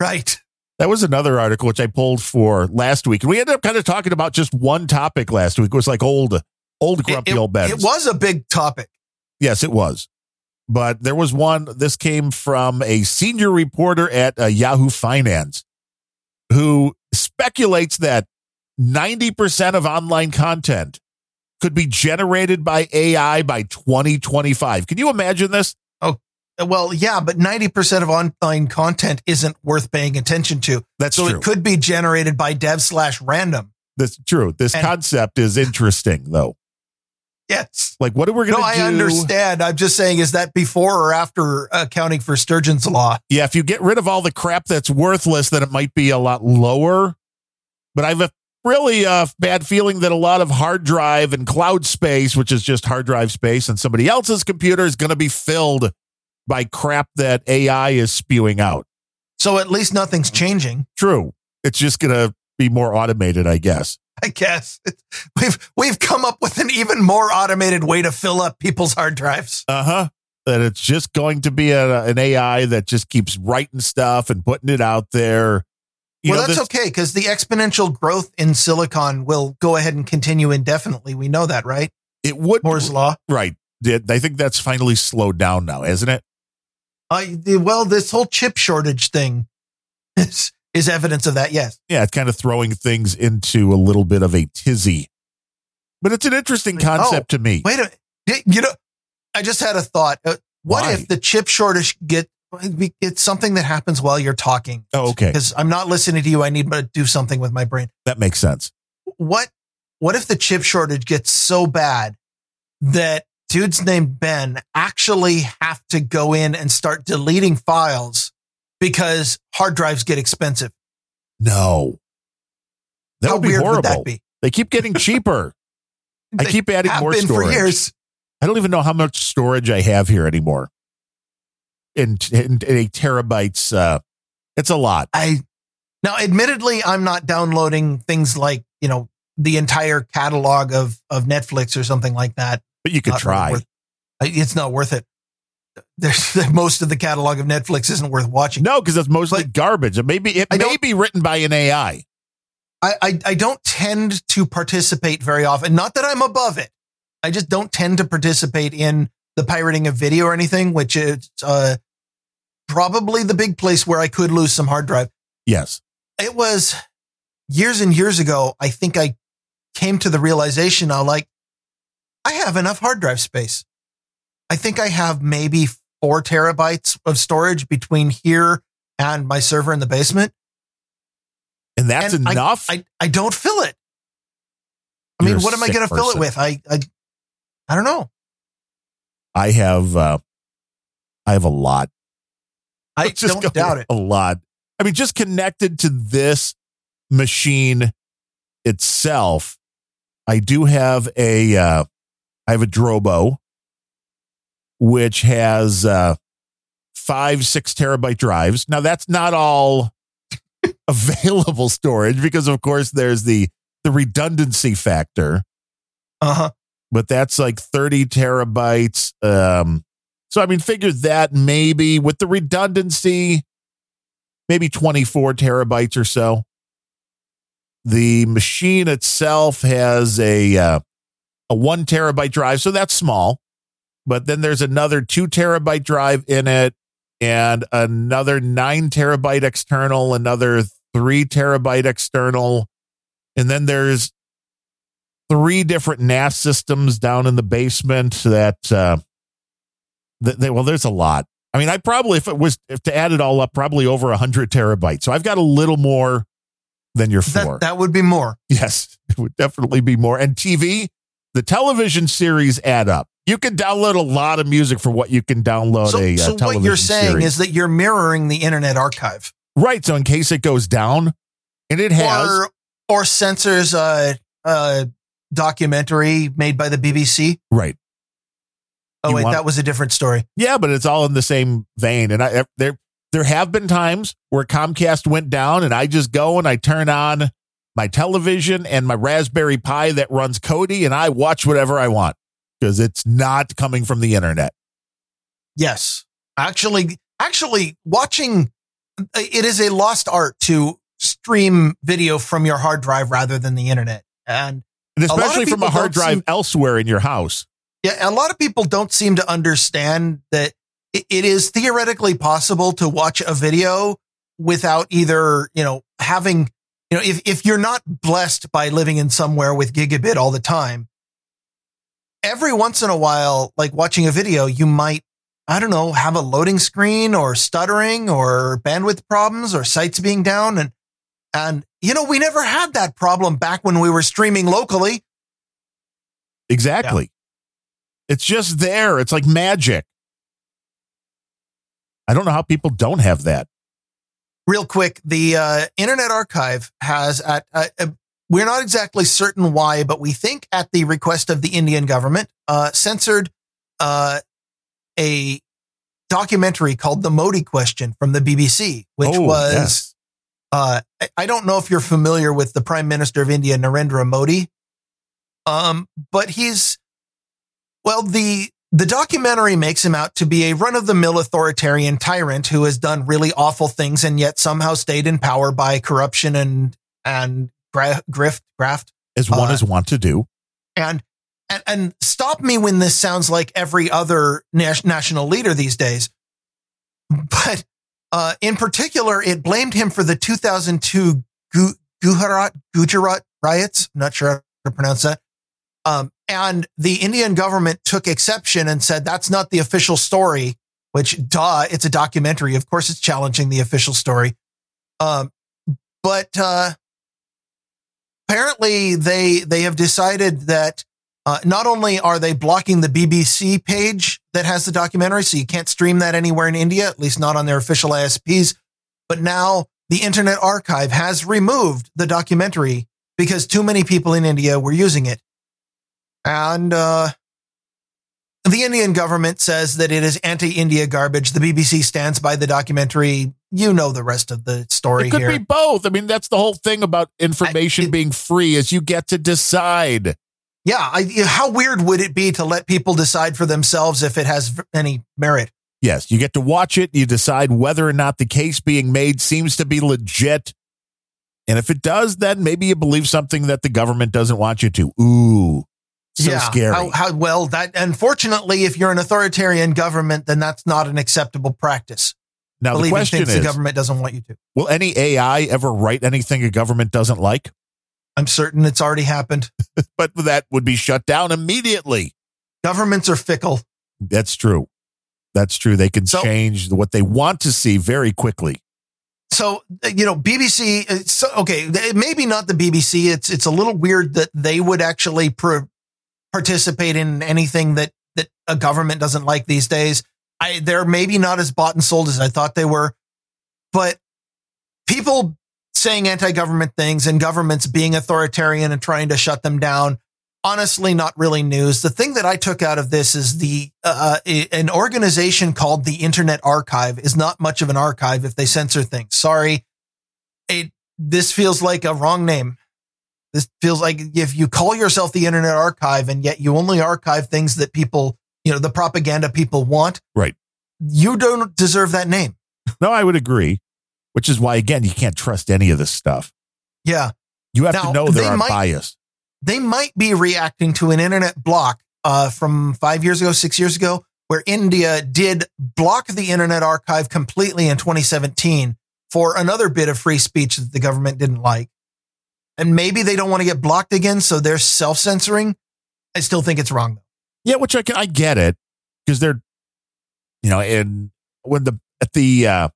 Right. That was another article which I pulled for last week, and we ended up kind of talking about just one topic last week. It was like old, old grumpy it, old beds. It was a big topic. Yes, it was. But there was one. This came from a senior reporter at uh, Yahoo Finance who speculates that 90% of online content could be generated by AI by 2025. Can you imagine this? Well, yeah, but 90% of online content isn't worth paying attention to. That's So true. it could be generated by dev slash random. That's true. This And- concept is interesting, though. Yes. Like, what are we going No, to do? I understand. I'm just saying, is that before or after accounting for Sturgeon's law? Yeah, if you get rid of all the crap that's worthless, then it might be a lot lower. But I have a really uh, bad feeling that a lot of hard drive and cloud space, which is just hard drive space, and somebody else's computer is going to be filled by crap that AI is spewing out. So at least nothing's changing, True. It's just going to be more automated, I guess. I guess. <laughs> We've we've come up with an even more automated way to fill up people's hard drives. Uh huh. That it's just going to be a, an AI that just keeps writing stuff and putting it out there. You well, know, that's this- okay because the exponential growth in silicon will go ahead and continue indefinitely. We know that, right? It would Moore's law. right. I think that's finally slowed down now, isn't it? Uh, well, this whole chip shortage thing is is evidence of that. Yes. yeah, it's kind of throwing things into a little bit of a tizzy. But it's an interesting concept oh, to me. Wait a minute. You know, I just had a thought. Uh, what Why? if the chip shortage get it's something that happens while you're talking? Oh, okay. Because I'm not listening to you. I need to do something with my brain. That makes sense. What what if the chip shortage gets so bad that dudes named Ben actually have to go in and start deleting files because hard drives get expensive? No. That How would be weird horrible. would that be? They keep getting cheaper. <laughs> I keep adding more been storage. for years. I don't even know how much storage I have here anymore. In, in, in a terabytes, uh, it's a lot. I now, admittedly, I'm not downloading things like you know the entire catalog of of Netflix or something like that. But you could Not really try. worth- it's not worth it. <laughs> There's most of the catalog of Netflix isn't worth watching. No, because it's mostly But- garbage. It may be it I may be written by an AI. I, I I don't tend to participate very often. Not that I'm above it. I just don't tend to participate in the pirating of video or anything, which is uh, probably the big place where I could lose some hard drive. Yes. it was years and years ago. I think I came to the realization I like, I have enough hard drive space. I think I have maybe four terabytes of storage between here and my server in the basement. And that's And enough. I, I don't fill it. I mean, You're a what am I going to fill it with? I, I, I don't know. I have uh I have a lot. I Let's <laughs> just don't doubt it. A lot. I mean, just connected to this machine itself, I do have a uh I have a Drobo, which has uh five, six terabyte drives. Now that's not all <laughs> available storage because of course there's the the redundancy factor Uh huh. but that's like 30 terabytes. Um, so I mean, figure that maybe with the redundancy, maybe 24 terabytes or so. The machine itself has a uh, a one terabyte drive, so that's small. but then there's another two terabyte drive in it and another nine terabyte external, another three terabyte external. And then there's three different NAS systems down in the basement that, uh, that they, well, there's a lot. I mean, I probably, if it was, if to add it all up, probably over a hundred terabytes. So I've got a little more than your four. That, that would be more. Yes, <laughs> it would definitely be more. And TV, the television series add up. You can download a lot of music for what you can download So, a uh, so what you're saying series. is that you're mirroring the Internet Archive, right. So in case it goes down, and it has, or or censors a a documentary made by the BBC. right. Oh You wait, that was a different story. Yeah, but it's all in the same vein. And I there there have been times where Comcast went down, and I just go and I turn on my television and my Raspberry Pi that runs Kodi, and I watch whatever I want because it's not coming from the internet. Yes, actually, actually, watching it is a lost art to stream video from your hard drive rather than the internet. And And especially from a hard drive seem- elsewhere in your house. yeah, a lot of people don't seem to understand that it is theoretically possible to watch a video without either, you know, having, you know, if, if you're not blessed by living in somewhere with gigabit all the time, every once in a while, like watching a video, you might, I don't know, have a loading screen or stuttering or bandwidth problems or sites being down. And, and, you know, we never had that problem back when we were streaming locally. Exactly. It's just there. It's like magic. I don't know how people don't have that. Real quick the uh, internet archive has at uh, uh, we're not exactly certain why but we think at the request of the indian government uh, censored uh, a documentary called the modi question from the bbc which Oh, was yes. uh, I- i don't know if you're familiar with the prime minister of india narendra modi um, but he's well the the documentary makes him out to be a run-of-the-mill authoritarian tyrant who has done really awful things and yet somehow stayed in power by corruption and and gra- grift graft as one uh, is wont to do. and and and stop me when this sounds like every other nas- national leader these days. But uh, in particular it blamed him for the 2002 Gu- gujarat gujarat riots. I'm not sure how to pronounce that. Um, and the indian government took exception and said that's not the official story which duh it's a documentary of course it's challenging the official story um, but uh, apparently they they have decided that uh, not only are they blocking the BBC page that has the documentary, so you can't stream that anywhere in India, at least not on their official ISPs, but now the Internet Archive has removed the documentary because too many people in India were using it. And uh, the Indian government says that it is anti India garbage. The BBC stands by the documentary. You know the rest of the story It could here. be both. I mean, that's the whole thing about information I- it- being free is you get to decide. Yeah, I, how weird would it be to let people decide for themselves if it has any merit? Yes, you get to watch it. You decide whether or not the case being made seems to be legit. And if it does, then maybe you believe something that the government doesn't want you to. Ooh, so scary. How, how well that? Unfortunately, if you're an authoritarian government, then that's not an acceptable practice. now, the question is the government doesn't want you to. will any AI ever write anything a government doesn't like? I'm certain it's already happened. <laughs> But that would be shut down immediately. Governments are fickle. That's true. That's true. They can So- change what they want to see very quickly. So uh, you know, BBC. So- okay, maybe not the BBC. It's it's a little weird that they would actually pr- participate in anything that that a government doesn't like these days. I they're maybe not as bought and sold as I thought they were, but people saying anti-government things and governments being authoritarian and trying to shut them down. Honestly, not really news. The thing that I took out of this is the uh, an organization called the Internet Archive is not much of an archive if they censor things. Sorry, it this feels like a wrong name. This feels like if you call yourself the Internet Archive and yet you only archive things that people, you know, the propaganda people want. Right. You don't deserve that name. No, I would agree. Which is why, again, you can't trust any of this stuff. Yeah. You have Now, to know there are might- bias. they might be reacting to an internet block uh, from five years ago, six years ago, where India did block the Internet Archive completely in 2017 for another bit of free speech that the government didn't like. And maybe they don't want to get blocked again, so they're self censoring. I still think it's wrong, though. Yeah, which I I get it because they're, you know, and when the at the uh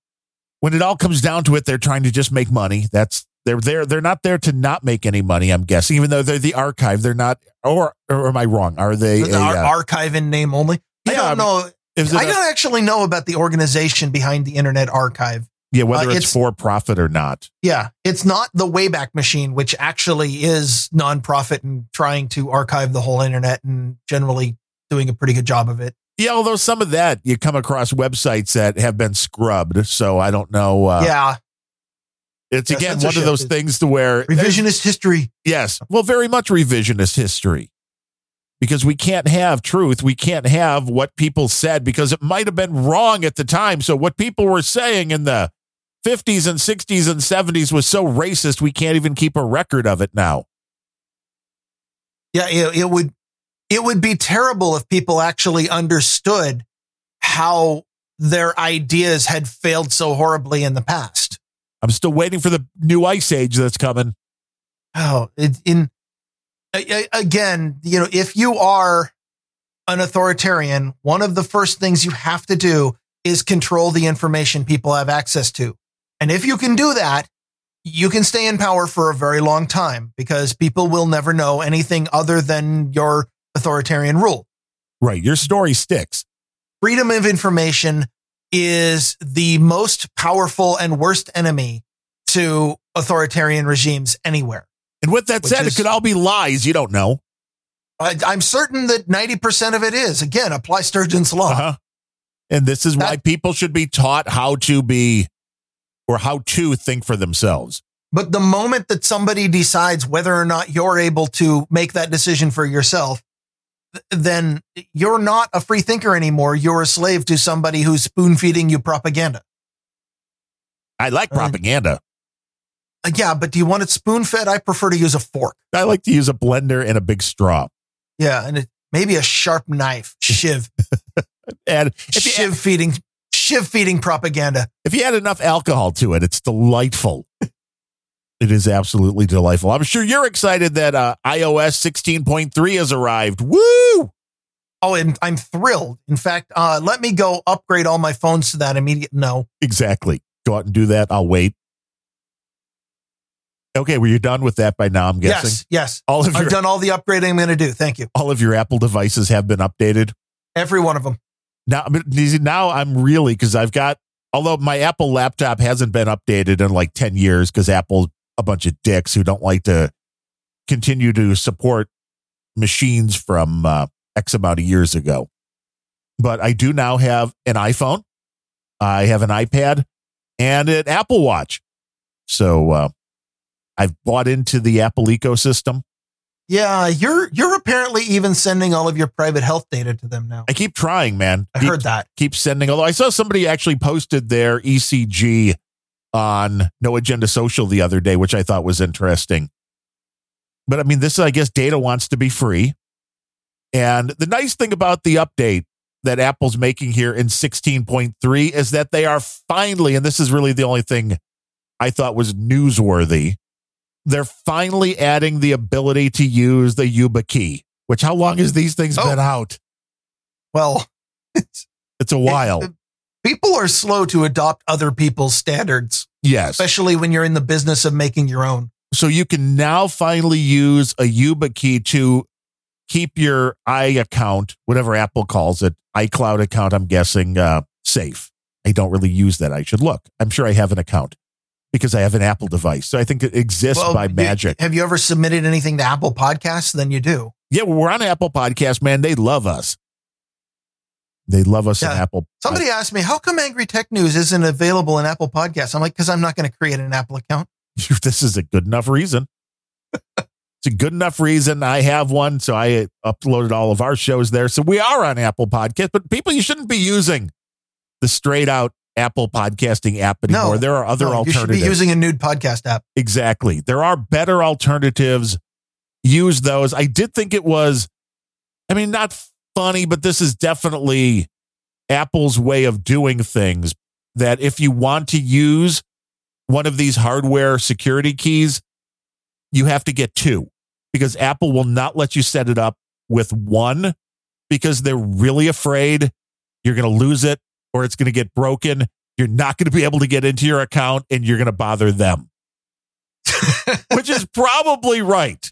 when it all comes down to it, they're trying to just make money. That's they're there. They're not there to not make any money. I'm guessing, even though they're the archive, they're not. Or, or am I wrong? Are they The a, ar- uh, archive in name only. I Yeah, don't I mean, know. I a- don't actually know about the organization behind the Internet Archive. Yeah, whether uh, it's, it's- for profit or not. Yeah, it's not the Wayback Machine, which actually is nonprofit and trying to archive the whole internet and generally doing a pretty good job of it. Yeah, although some of that you come across websites that have been scrubbed, so I don't know. Uh, yeah, it's Yeah, again one of those things to where revisionist history. Yes. Well, very much revisionist history because we can't have truth. We can't have what people said because it might have been wrong at the time. So, what people were saying in the 50s and 60s and 70s was so racist, we can't even keep a record of it now. Yeah, it, it would it would be terrible if people actually understood how their ideas had failed so horribly in the past. I'm still waiting for the new ice age that's coming. Oh, it, in again, you know, if you are an authoritarian, one of the first things you have to do is control the information people have access to. And if you can do that, you can stay in power for a very long time because people will never know anything other than your authoritarian rule. Right. Your story sticks. Freedom of information is the most powerful and worst enemy to authoritarian regimes anywhere. And with that said, is- it could all be lies. You don't know. I, I'm certain that 90% of it is. Again, apply Sturgeon's law. Uh-huh. And this is why people should be taught how to be or how to think for themselves. But the moment that somebody decides whether or not you're able to make that decision for yourself, then you're not a free thinker anymore. You're a slave to somebody who's spoon feeding you propaganda. I like Uh, propaganda. Uh, yeah, but do you want it spoon fed? I prefer to use a fork. I like to use a blender and a big straw. Yeah, and it, maybe a sharp knife, <laughs> shiv, And if shiv feeding, shiv feeding propaganda. if you add enough alcohol to it, it's delightful. <laughs> it is absolutely delightful. I'm sure you're excited that uh, iOS 16.3 has arrived. Woo! Oh, and I'm thrilled. In fact, uh, let me go upgrade all my phones to that immediate. No, Exactly. Go out and do that. I'll wait. Okay, well, you're done with that by now, I'm guessing. yes, yes. All of I've your done all the upgrading I'm going to do. Thank you. all of your Apple devices have been updated. Every one of them. Now, now I'm really because I've got although my Apple laptop hasn't been updated in like 10 years because Apple a bunch of dicks who don't like to continue to support machines from uh, X amount of years ago. But I do now have an iPhone, I have an iPad, and an Apple Watch. So uh, I've bought into the Apple ecosystem. Yeah, you're you're apparently even sending all of your private health data to them now. I keep trying, man. I Keep- heard that. keep sending. Although I saw somebody actually posted their ECG on No Agenda Social the other day, which I thought was interesting. But I mean, this, I guess, data wants to be free. And the nice thing about the update that Apple's making here in 16.3 is that they are finally, and this is really the only thing I thought was newsworthy, they're finally adding the ability to use the YubiKey, which how long has these things Oh. been out? Well, <laughs> It's a while. people are slow to adopt other people's standards, yes. especially when you're in the business of making your own. So you can now finally use a YubiKey to keep your i account, whatever Apple calls it, iCloud account, I'm guessing, uh, safe. I don't really use that. I should look. I'm sure I have an account because I have an Apple device. So I think it exists Well, by magic. have you ever submitted anything to Apple Podcasts? Then you do. yeah, well, we're on Apple Podcast, man. They love us. They love us in Yeah. Apple. Somebody asked me, how come Angry Tech News isn't available in Apple Podcasts? I'm like, because I'm not going to create an Apple account. <laughs> this is a good enough reason. it's a good enough reason. I have one, so I uploaded all of our shows there. So we are on Apple Podcast, but people, you shouldn't be using the straight out Apple podcasting app anymore. No, there are other No, you should alternatives. be using a nude podcast app. exactly. There are better alternatives. Use those. I did think it was I mean, not funny, but this is definitely Apple's way of doing things. That if you want to use one of these hardware security keys, you have to get two because Apple will not let you set it up with one because they're really afraid you're going to lose it or it's going to get broken. You're not going to be able to get into your account and you're going to bother them, <laughs> which is probably right.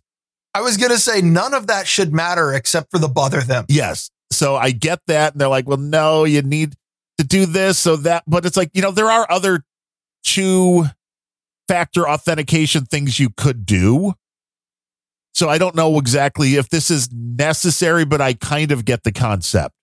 I was going to say none of that should matter except for the bother them. Yes. So I get that. And they're like, well, no, you need to do this, so that. But it's like, you know, there are other two factor authentication things you could do. So I don't know exactly if this is necessary, but I kind of get the concept.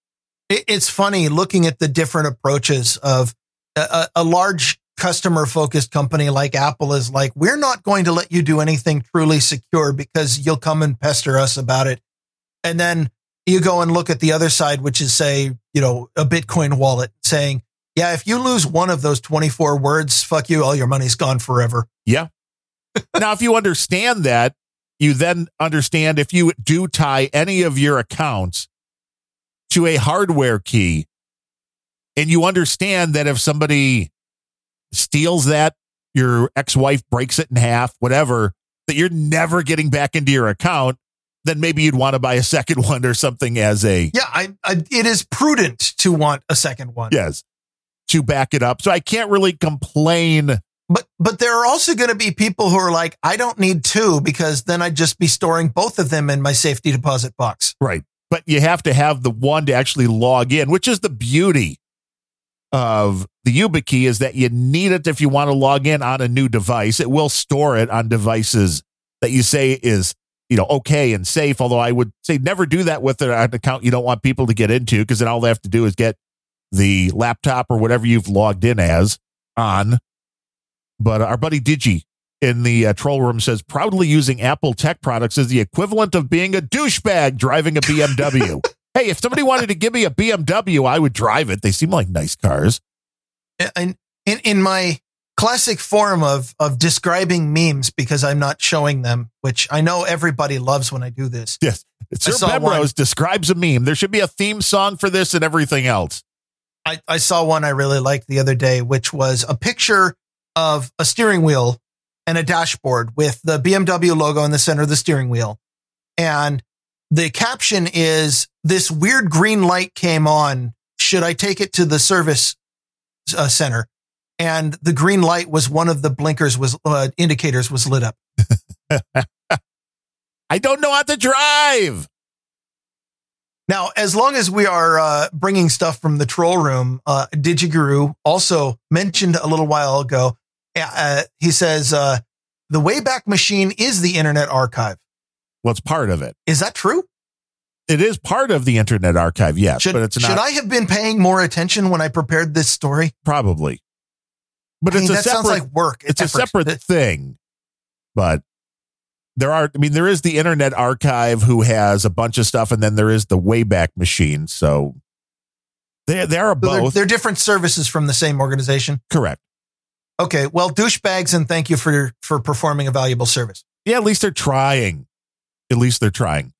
It's funny looking at the different approaches of a, a large customer focused company like Apple is like, we're not going to let you do anything truly secure because you'll come and pester us about it. And then you go and look at the other side, which is say, you know, a Bitcoin wallet saying, yeah, if you lose one of those 24 words, fuck you, all your money's gone forever. Yeah. <laughs> now, if you understand that, you then understand if you do tie any of your accounts to a hardware key, and you understand that if somebody steals that, your ex wife breaks it in half, whatever, that you're never getting back into your account, then maybe you'd want to buy a second <laughs> one or something as a. Yeah, I, I, it is prudent to want a second one. Yes, to back it up. So I can't really complain. But but there are also going to be people who are like, I don't need two because then I'd just be storing both of them in my safety deposit box. Right. But you have to have the one to actually log in, which is the beauty of the YubiKey is that you need it if you want to log in on a new device. It will store it on devices that you say is you know okay and safe. Although I would say never do that with an account you don't want people to get into because then all they have to do is get the laptop or whatever you've logged in as on. But our buddy Digi in the uh, troll room says proudly using Apple tech products is the equivalent of being a douchebag driving a BMW. <laughs> hey, if somebody wanted to give me a BMW, I would drive it. They seem like nice cars. In in, in my classic form of of describing memes because I'm not showing them, which I know everybody loves when I do this. Yes. Sir Bemrose describes a meme. There should be a theme song for this and everything else. I, I saw one I really liked the other day, which was a picture of a steering wheel and a dashboard with the BMW logo in the center of the steering wheel. And the caption is this weird green light came on. Should I take it to the service uh, center? And the green light was one of the blinkers was uh, indicators was lit up. <laughs> I don't know how to drive. Now, as long as we are uh, bringing stuff from the troll room, uh, DigiGuru also mentioned a little while ago. Uh, he says uh, the Wayback Machine is the Internet Archive. What's part of it? Is that true? It is part of the Internet Archive, yes, should, but it's not. Should I have been paying more attention when I prepared this story? Probably, but I it's mean, a that separate. sounds like work. it's a separate thing, but there are. I mean, there is the Internet Archive who has a bunch of stuff, and then there is the Wayback Machine. So they they are So they're, both they're different services from the same organization. correct. Okay, well, douchebags, and thank you for for performing a valuable service. Yeah, at least they're trying. At least they're trying.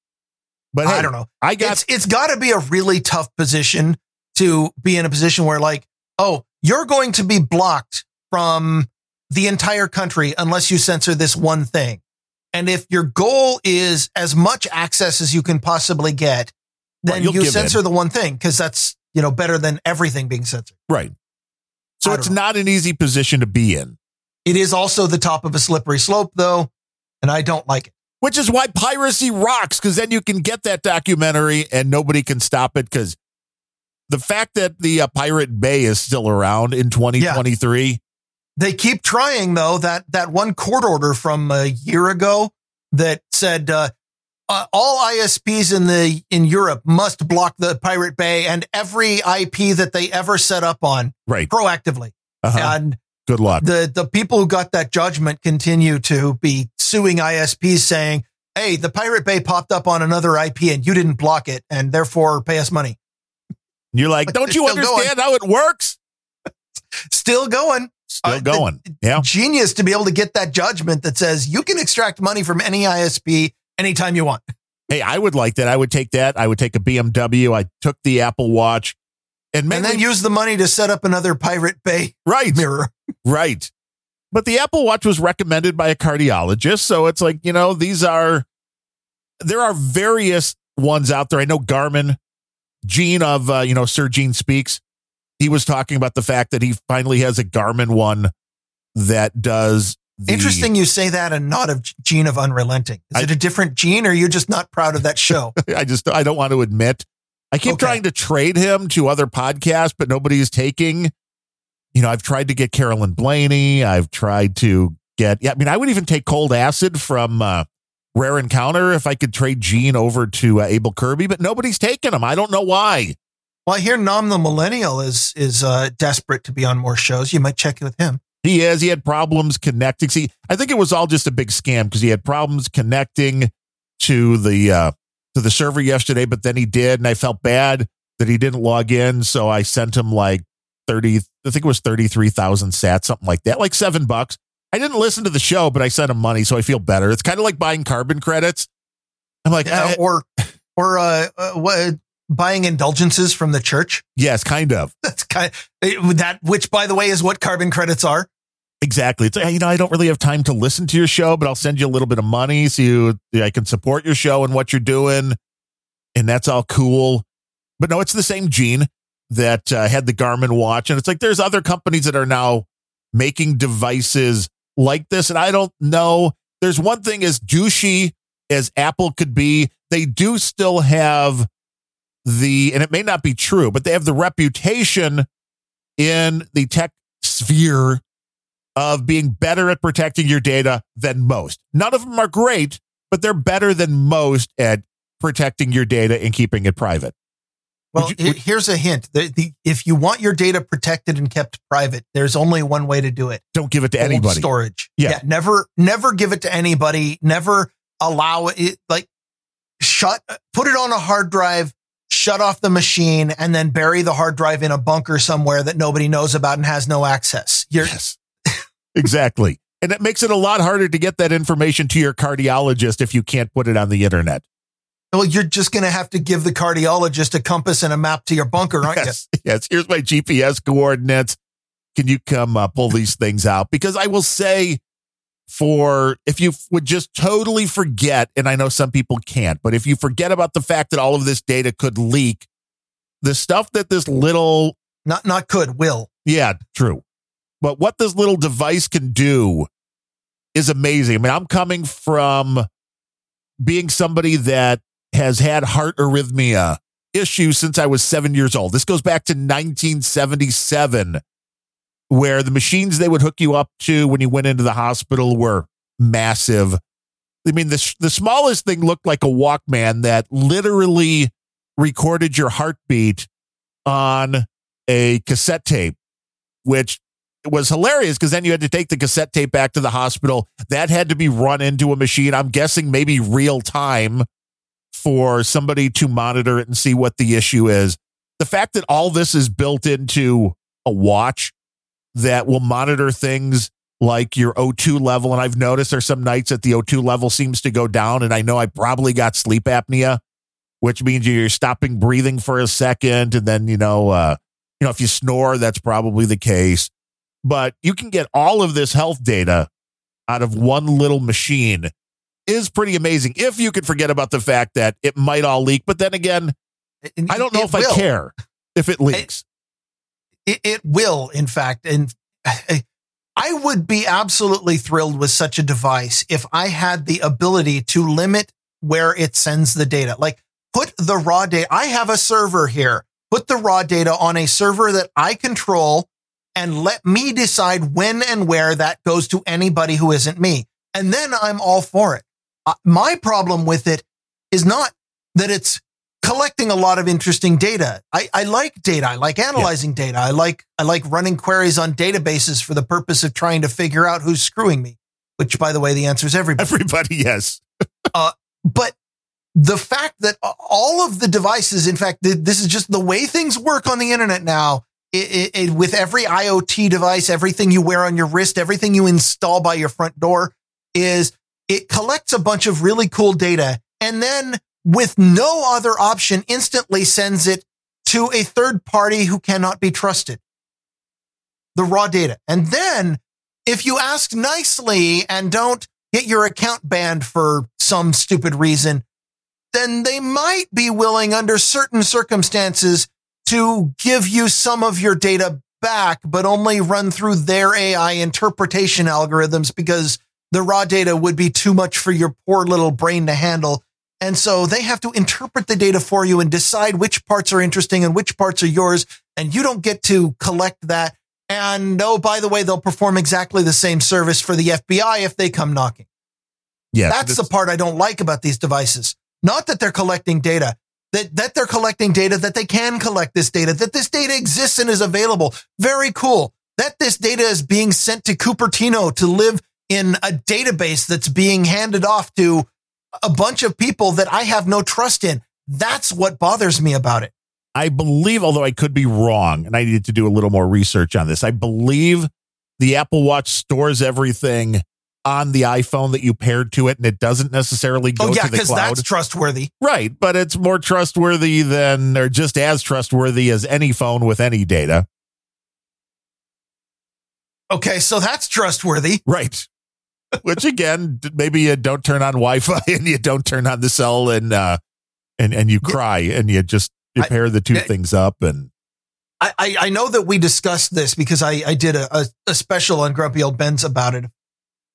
But hey, I don't know. I got it's it's got to be a really tough position to be in a position where like, oh, you're going to be blocked from the entire country unless you censor this one thing. And if your goal is as much access as you can possibly get, then you'll you censor in. the one thing because that's you know better than everything being censored. right. So it's know. not an easy position to be in. It is also the top of a slippery slope, though, and I don't like it. which is why piracy rocks because then you can get that documentary and nobody can stop it because the fact that the uh, pirate bay is still around in 2023 They keep trying though. That that one court order from a year ago that said uh, uh, all ISPs in the in Europe must block the Pirate Bay and every IP that they ever set up on right proactively. uh-huh. And good luck the the people who got that judgment continue to be suing ISPs saying, "Hey, the Pirate Bay popped up on another IP and you didn't block it, and therefore pay us money." you're like don't you Still going. understand how it works Still going. still Uh, going yeah genius to be able to get that judgment that says you can extract money from any ISP anytime you want. Hey, I would like that. I would take that. I would take a BMW. I took the Apple Watch, and, and then use the money to set up another Pirate Bay right mirror. Right. But the Apple Watch was recommended by a cardiologist, so it's like you know these are there are various ones out there. I know Garmin, Gene of uh, you know Sir Gene speaks. He was talking about the fact that he finally has a Garmin one that does the, Interesting you say that and not of Gene of Unrelenting. Is I- it a different Gene or are you just not proud of that show? <laughs> I just I don't want to admit. I keep Okay. trying to trade him to other podcasts, but nobody is taking. You know, I've tried to get Carolyn Blaney. I've tried to get. Yeah, I mean, I would even take Cold Acid from uh, Rare Encounter if I could trade Gene over to uh, Abel Kirby, but nobody's taking him. I don't know why. well, I hear Nom the Millennial is is uh, desperate to be on more shows. You might check with him. He is. He had problems connecting. See, I think it was all just a big scam because he had problems connecting to the uh to the server yesterday, but then he did, and I felt bad that he didn't log in. So I sent him like 30, I think it was 33,000 sats, something like that, like seven bucks. I didn't listen to the show, but I sent him money, so I feel better. It's kind of like buying carbon credits. I'm like, eh, or or uh, uh, what, buying indulgences from the church. yes, kind of. That's kind of, that, which by the way is what carbon credits are. Exactly. It's like, you know, I don't really have time to listen to your show, but I'll send you a little bit of money so you, I can support your show and what you're doing. And that's all cool. But no, it's the same Gene that uh, had the Garmin watch. And it's like there's other companies that are now making devices like this. And I don't know. There's one thing as douchey as Apple could be, they do still have the, and it may not be true, but they have the reputation in the tech sphere of being better at protecting your data than most. None of them are great, but they're better than most at protecting your data and keeping it private. Well, you- he- here's a hint: the, the, if you want your data protected and kept private, there's only one way to do it: Don't give it to Cold anybody. storage. Yeah. never, never give it to anybody. Never allow it. Like, shut, put it on a hard drive, shut off the machine, and then bury the hard drive in a bunker somewhere that nobody knows about and has no access. You're Yes, exactly. And it makes it a lot harder to get that information to your cardiologist if you can't put it on the internet. well, you're just going to have to give the cardiologist a compass and a map to your bunker, aren't Yes, yes. Here's my GPS coordinates. Can you come uh, pull these things out? Because I will say, for if you would just totally forget, and I know some people can't, but if you forget about the fact that all of this data could leak, the stuff that this little? Not, not could, will. Yeah, true. But what this little device can do is amazing. I mean, I'm coming from being somebody that has had heart arrhythmia issues since I was seven years old. This goes back to 1977, where the machines they would hook you up to when you went into the hospital were massive. I mean, the, the smallest thing looked like a Walkman that literally recorded your heartbeat on a cassette tape, which was hilarious because then you had to take the cassette tape back to the hospital. That had to be run into a machine. I'm guessing maybe real time for somebody to monitor it and see what the issue is. The fact that all this is built into a watch that will monitor things like your O2 level. And I've noticed there's some nights that the O2 level seems to go down. And I know I probably got sleep apnea, which means you're stopping breathing for a second. And then, you know, uh, you know, if you snore, that's probably the case. But you can get all of this health data out of one little machine is pretty amazing. If you could forget about the fact that it might all leak. But then again, And I don't know if will. I care if it leaks. It, it will, in fact. And <sighs> I would be absolutely thrilled with such a device if I had the ability to limit where it sends the data. Like put the raw data. I have a server here. Put the raw data on a server that I control and let me decide when and where that goes to anybody who isn't me. And then I'm all for it. Uh, my problem with it is not that it's collecting a lot of interesting data. I, I like data. I like analyzing data. I like I like running queries on databases for the purpose of trying to figure out who's screwing me. Which, by the way, the answer is everybody. Everybody, yes. <laughs> But the fact that all of the devices, in fact, this is just the way things work on the internet now. It, it, it- with every IoT device, everything you wear on your wrist, everything you install by your front door, is it collects a bunch of really cool data and then with no other option, instantly sends it to a third party who cannot be trusted. The raw data. And then if you ask nicely and don't get your account banned for some stupid reason, then they might be willing under certain circumstances to give you some of your data back, but only run through their AI interpretation algorithms because the raw data would be too much for your poor little brain to handle. And so they have to interpret the data for you and decide which parts are interesting and which parts are yours. And you don't get to collect that. And oh, by the way, they'll perform exactly the same service for the FBI if they come knocking. Yeah. That's the part I don't like about these devices. Not that they're collecting data, that, that they're collecting data, that they can collect this data, that this data exists and is available. Very cool. That this data is being sent to Cupertino to live in a database that's being handed off to a bunch of people that I have no trust in. That's what bothers me about it. I believe, although I could be wrong, and I needed to do a little more research on this, I believe the Apple Watch stores everything on the iPhone that you paired to it, and it doesn't necessarily go oh, yeah, to the because cloud. that's trustworthy. Right, but it's more trustworthy than, or just as trustworthy as any phone with any data. Okay, so that's trustworthy. Right. Which again, <laughs> maybe you don't turn on Wi-Fi <laughs> and you don't turn on the cell and uh and and you cry and you just you pair the two I- things up and I, I, know that we discussed this because I, I did a, a, a special on Grumpy Old Bens about it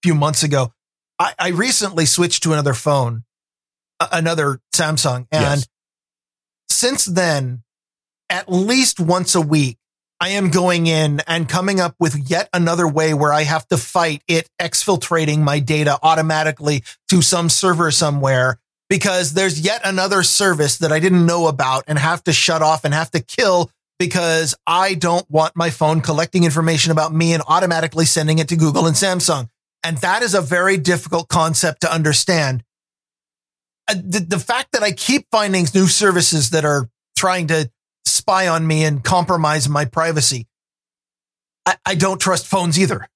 few months ago. I, I recently switched to another phone, another Samsung. And Yes. since then, at least once a week, I am going in and coming up with yet another way where I have to fight it exfiltrating my data automatically to some server somewhere because there's yet another service that I didn't know about and have to shut off and have to kill because I don't want my phone collecting information about me and automatically sending it to Google and Samsung. And that is a very difficult concept to understand. Uh, The, the fact that I keep finding new services that are trying to spy on me and compromise my privacy, I, I don't trust phones either.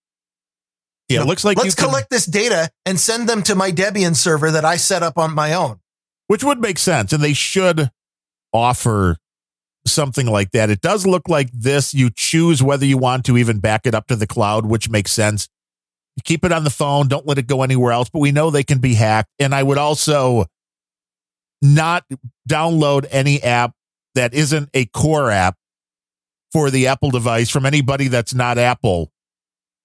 yeah, it looks like Let's can, collect this data and send them to my Debian server that I set up on my own. which would make sense, and they should offer something like that. It does look like this. You choose whether you want to even back it up to the cloud, which makes sense. Keep it on the phone, don't let it go anywhere else, but we know they can be hacked. And I would also not download any app that isn't a core app for the Apple device from anybody that's not Apple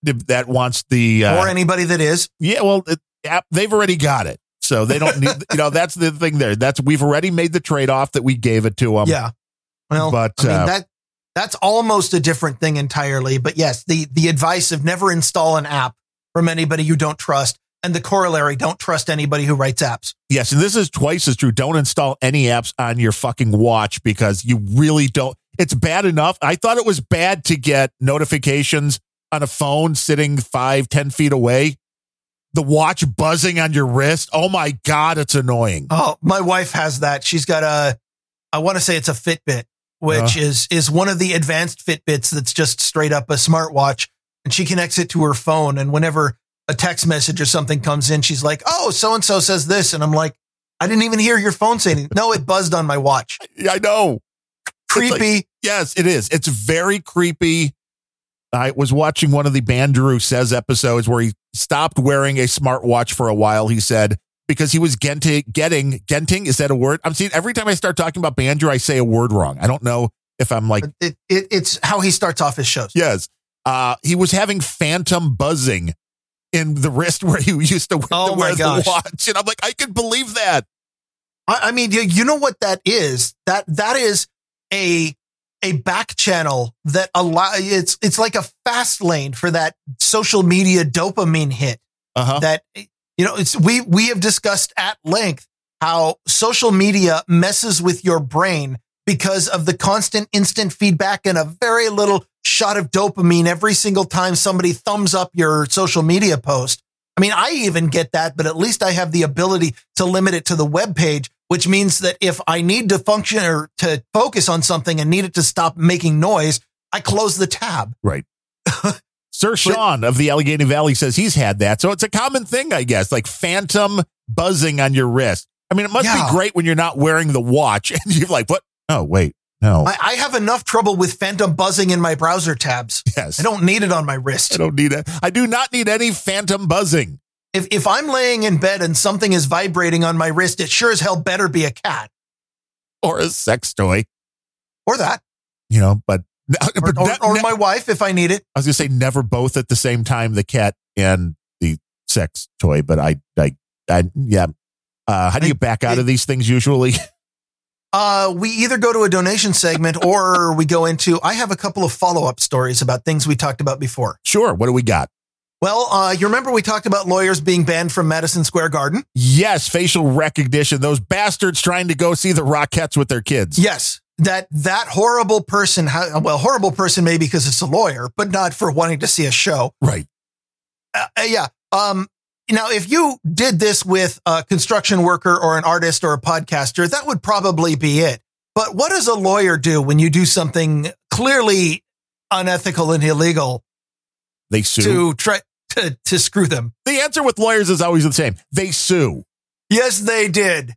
that wants the uh, or anybody that is. yeah, well, it, app, they've already got it. So they don't need, <laughs> you know, that's the thing there. That's, we've already made the trade off that we gave it to them. yeah. Well, but, I mean, uh, that that's almost a different thing entirely. But yes, the the advice of never install an app from anybody you don't trust, and the corollary, don't trust anybody who writes apps. Yes. And this is twice as true. Don't install any apps on your fucking watch because you really don't. It's bad enough. I thought it was bad to get notifications on a phone sitting five, ten feet away. The watch buzzing on your wrist. Oh my God, it's annoying. Oh, my wife has that. She's got a, I want to say it's a Fitbit, which Uh. is is one of the advanced Fitbits that's just straight up a smartwatch, and she connects it to her phone. And whenever a text message or something comes in, she's like, "Oh, so and so says this," and I'm like, "I didn't even hear your phone saying it. No, it buzzed on my watch. <laughs> I know. Creepy." Yes, it is. It's very creepy. I was watching one of the Bandrew Says episodes where he stopped wearing a smartwatch for a while, he said, because he was getting, getting, genting. Is that a word? I'm seeing every time I start talking about Bandrew, I say a word wrong. I don't know if I'm like, it, it, it's how he starts off his shows. yes. Uh, he was having phantom buzzing in the wrist <laughs> where he used to, wear- Oh to wear the watch. And I'm like, I can believe that. I, I mean, you, you know what that is? That that is a a back channel that allow it's it's like a fast lane for that social media dopamine hit. Uh huh. That you know, it's we we have discussed at length how social media messes with your brain because of the constant instant feedback and a very little shot of dopamine every single time somebody thumbs up your social media post. I mean, I even get that, but at least I have the ability to limit it to the web page, which means that if I need to function or to focus on something and need it to stop making noise, I close the tab. Right. <laughs> Sir Sean of the Allegheny Valley says he's had that. So it's a common thing, I guess, like phantom buzzing on your wrist. I mean, it must Yeah. be great when you're not wearing the watch <laughs> and you're like, what? Oh, wait, no. I, I have enough trouble with phantom buzzing in my browser tabs. yes. I don't need it on my wrist. I don't need it. I do not need any phantom buzzing. If, if I'm laying in bed and something is vibrating on my wrist, it sure as hell better be a cat or a sex toy, or that, you know, but, or, but or, ne- or ne- my wife if I need it. I was gonna say never both at the same time, the cat and the sex toy, but I, I, I yeah. Uh, how do you back out of these things usually? <laughs> Uh, we either go to a donation segment or we go into. I have a couple of follow up stories about things we talked about before. sure. What do we got? Well, uh, you remember we talked about lawyers being banned from Madison Square Garden? Yes, facial recognition. Those bastards trying to go see the Rockettes with their kids. Yes, that that horrible person. Well, horrible person maybe because it's a lawyer, but not for wanting to see a show. Right. Uh, uh, yeah. Um. Now, if you did this with a construction worker or an artist or a podcaster, that would probably be it. But what does a lawyer do when you do something clearly unethical and illegal They sue. to try to, to screw them? The answer with lawyers is always the same. They sue. Yes, they did.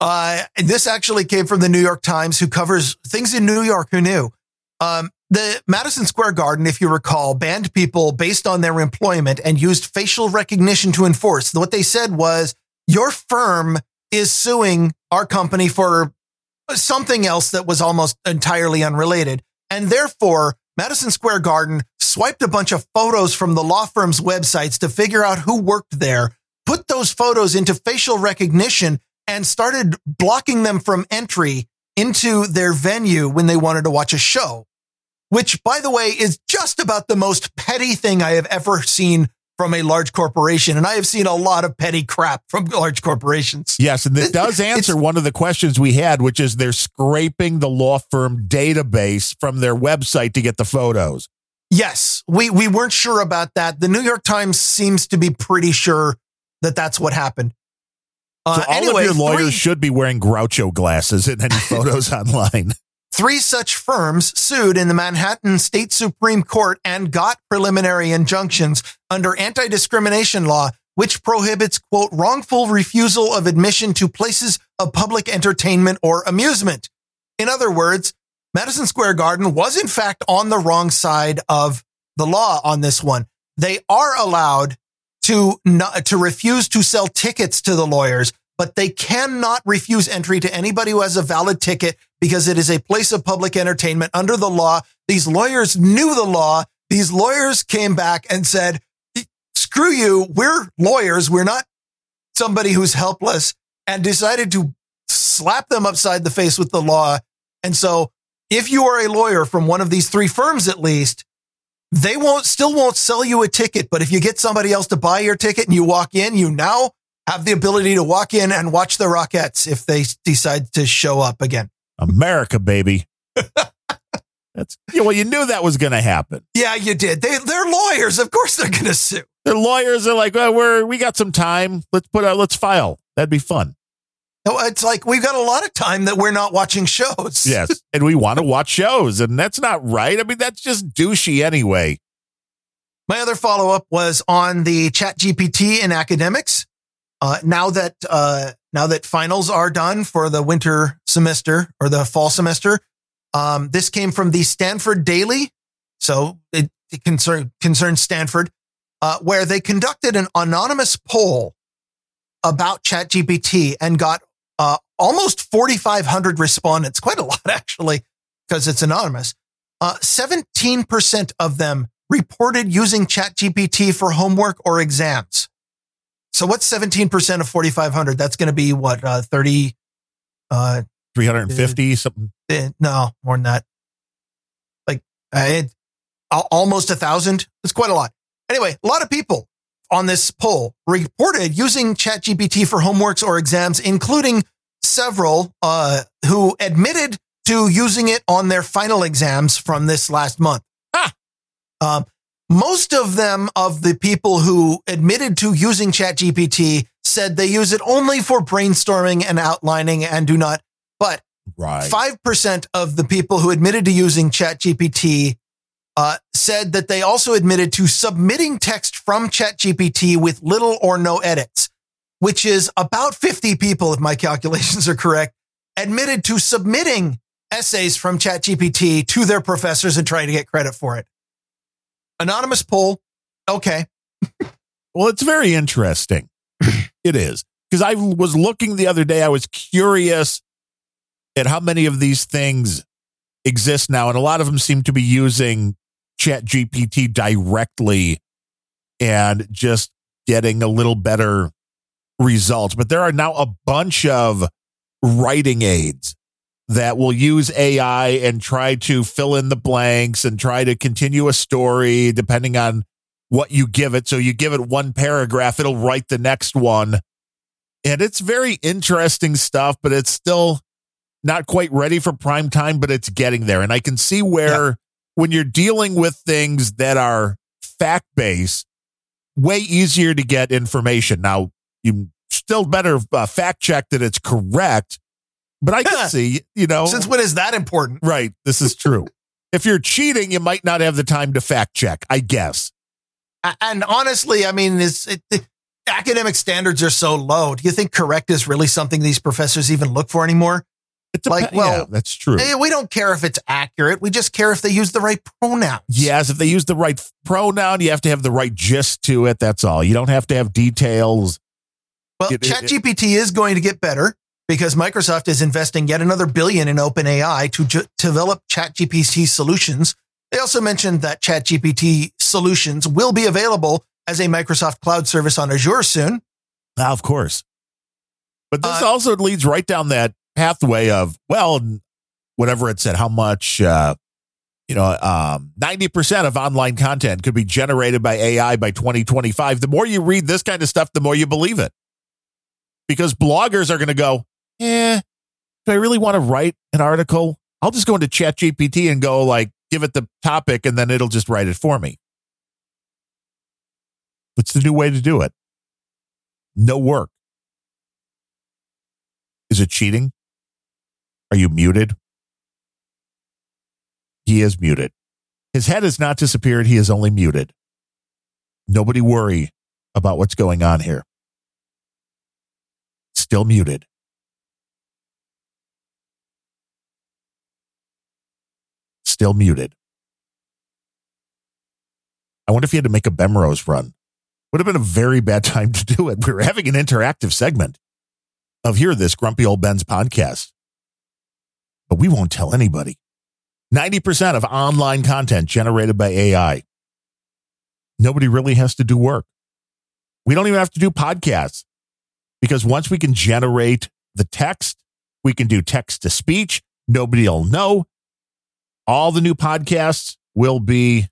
Uh, and this actually came from the New York Times, who covers things in New York. Who knew? Um, the Madison Square Garden, if you recall, banned people based on their employment and used facial recognition to enforce. What they said was, your firm is suing our company for something else that was almost entirely unrelated. And therefore, Madison Square Garden swiped a bunch of photos from the law firm's websites to figure out who worked there, put those photos into facial recognition, and started blocking them from entry into their venue when they wanted to watch a show. Which, by the way, is just about the most petty thing I have ever seen from a large corporation. And I have seen a lot of petty crap from large corporations. Yes, and it does <laughs> answer one of the questions we had, which is they're scraping the law firm database from their website to get the photos. Yes, we, we weren't sure about that. The New York Times seems to be pretty sure that that's what happened. Uh, So all anyway, of your lawyers three- should be wearing Groucho glasses in any photos <laughs> online. Three such firms sued in the Manhattan State Supreme Court and got preliminary injunctions under anti discrimination law, which prohibits, quote, wrongful refusal of admission to places of public entertainment or amusement. In other words, Madison Square Garden was in fact on the wrong side of the law on this one. They are allowed to not, to refuse to sell tickets to the lawyers, but they cannot refuse entry to anybody who has a valid ticket because it is a place of public entertainment under the law. These lawyers knew the law. These lawyers came back and said, screw you. We're lawyers. We're not somebody who's helpless and decided to slap them upside the face with the law. And so if you are a lawyer from one of these three firms, at least, they won't still won't sell you a ticket. But if you get somebody else to buy your ticket and you walk in, you now have the ability to walk in and watch the Rockettes if they decide to show up again. America, baby. <laughs> That's yeah, well, you knew that was going to happen. Yeah, you did. They they're lawyers. Of course they're going to sue. Their lawyers are like, well, we're we got some time. Let's put out. Let's file. That'd be fun. No, It's like we've got a lot of time that we're not watching shows. <laughs> Yes, and we want to watch shows, and that's not right. I mean, that's just douchey anyway. My other follow up was on the Chat GPT in academics. Uh, now that uh, now that finals are done for the winter semester or the fall semester, um, this came from the Stanford Daily, so it, it concern, concerns Stanford, uh, where they conducted an anonymous poll about Chat GPT and got uh, almost 4,500 respondents, quite a lot <laughs> actually, because it's anonymous. Uh, 17% of them reported using ChatGPT for homework or exams. So what's 17% of 4,500? That's going to be what, uh, 30, uh, Three hundred and fifty something. eh, no, more than that. Like, uh, it, almost a thousand. It's quite a lot. Anyway, a lot of people on this poll reported using ChatGPT for homeworks or exams, including several, uh, who admitted to using it on their final exams from this last month. Ah. Um, most of them, of the people who admitted to using ChatGPT, said they use it only for brainstorming and outlining and do not. But Right. Five percent of the people who admitted to using ChatGPT uh, said that they also admitted to submitting text from ChatGPT with little or no edits. which is about 50 people, if my <laughs> calculations are correct, admitted to submitting essays from ChatGPT to their professors and trying to get credit for it. Anonymous poll. Okay. <laughs> Well, it's very interesting. <clears throat> it is. Because I was looking the other day, I was curious at how many of these things exist now. And a lot of them seem to be using Chat GPT directly and just getting a little better results. But there are now a bunch of writing aids that will use AI and try to fill in the blanks and try to continue a story depending on what you give it. So you give it one paragraph, it'll write the next one. And it's very interesting stuff, but it's still not quite ready for prime time, but it's getting there. And I can see where yeah. when you're dealing with things that are fact based, way easier to get information. Now, you still better uh, fact check that it's correct, but I can see, you know. Since when is that important? Right. This is true. <laughs> if you're cheating, you might not have the time to fact check, I guess. And honestly, I mean, is it, it, academic standards are so low. Do you think correct is really something these professors even look for anymore? It's like, well, yeah, that's true. Eh, we don't care if it's accurate. We just care if they use the right pronouns. Yes, if they use the right pronoun, you have to have the right gist to it. That's all. You don't have to have details. Well, ChatGPT is going to get better because Microsoft is investing yet another billion in OpenAI to ju- develop ChatGPT solutions. They also mentioned that ChatGPT solutions will be available as a Microsoft cloud service on Azure soon. Ah, of course. But this uh, also leads right down that pathway of, well, whatever it said, how much, uh, you know, um, 90% of online content could be generated by AI by 2025. The more you read this kind of stuff, the more you believe it. Because bloggers are going to go, eh, do I really want to write an article? I'll just go into ChatGPT and go like, give it the topic and then it'll just write it for me. What's the new way to do it. No work. Is it cheating? Are you muted? He is muted. His head has not disappeared. He is only muted. Nobody worry about what's going on here. Still muted. Still muted. I wonder if he had to make a Bemrose run. Would have been a very bad <laughs> time to do it. We were having an interactive segment of Hear This Grumpy Old Bens podcast but we won't tell anybody. 90% of online content generated by AI. Nobody really has to do work. We don't even have to do podcasts because once we can generate the text, we can do text to speech. Nobody will know. All the new podcasts will be.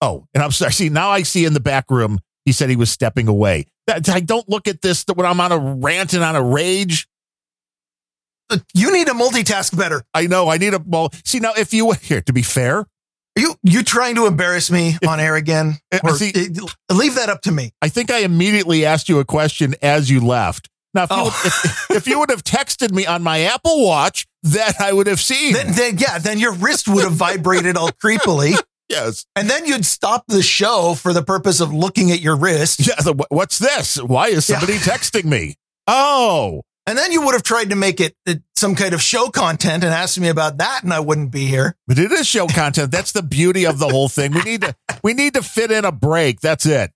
Oh, and I'm sorry. <laughs> See, now I see in the back room, he said he was stepping away. I don't look at this when I'm on a rant and on a rage you need to multitask better. I know. I need a well. See now, if you <laughs> here to be fair, are you you trying to embarrass me on air again? Eh, or, see, eh, leave that up to me. I think I immediately asked you a question as you left. Now, if, oh. you, would, if, if, you would have texted me on my Apple Watch, that I would have seen. Then, then yeah, then your wrist would have vibrated all creepily. Yes. And then you'd stop the show for the purpose of looking at your wrist. Yeah. The, what's this? Why is somebody yeah. texting me? Oh, and then you would have tried to make it some kind of show content and asked me about that, and I wouldn't be here. But it is show content. That's the beauty of the whole thing. We need to we need to fit in a break. That's it.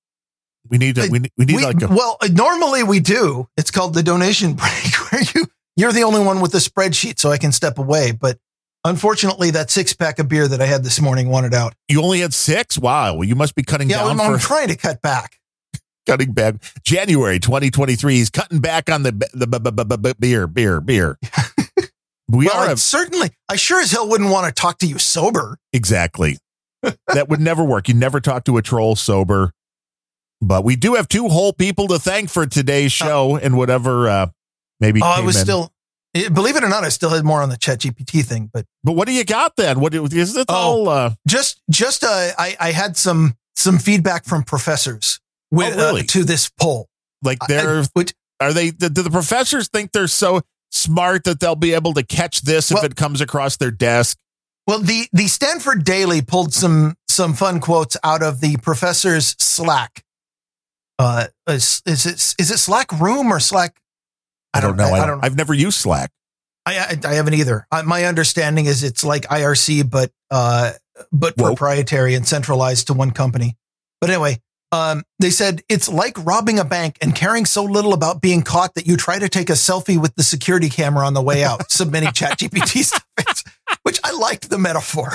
We need to we, we need we, like a, well normally we do. It's called the donation <laughs> break where you you're the only one with the spreadsheet, so I can step away. But unfortunately, that six pack of beer that I had this morning wanted out. You only had six. Wow. Well, you must be cutting yeah, down. I'm, for... I'm <laughs> trying to cut back cutting back. January 2023, he's cutting back on the the beer, beer, beer. <laughs> We well, are a, certainly. I sure as hell wouldn't want to talk to you sober. Exactly. that would never work. You never talk to a troll sober. But we do have two whole people to thank for today's show uh, and whatever uh maybe. Oh, I was in. still eh, believe it or not, I still had more on the chat GPT thing, but but what do you got then? What is it oh, all uh just just uh I, I had some some feedback from professors with, oh, really? uh, to this poll. Like they're, which, are they, do the professors think they're so smart that they'll be able to catch this well, if it comes across their desk? Well, the, the Stanford Daily pulled some, some fun quotes out of the professor's Slack. Uh, is, is it is it Slack Room or Slack? I don't know. I, don't. I've never used Slack. I I, I haven't either. I, my understanding is it's like IRC, but uh, but Woke. proprietary and centralized to one company. But anyway, um, they said it's like robbing a bank and caring so little about being caught that you try to take a selfie with the security camera on the way out, <laughs> submitting ChatGPT stuff. <laughs> Which I liked the metaphor.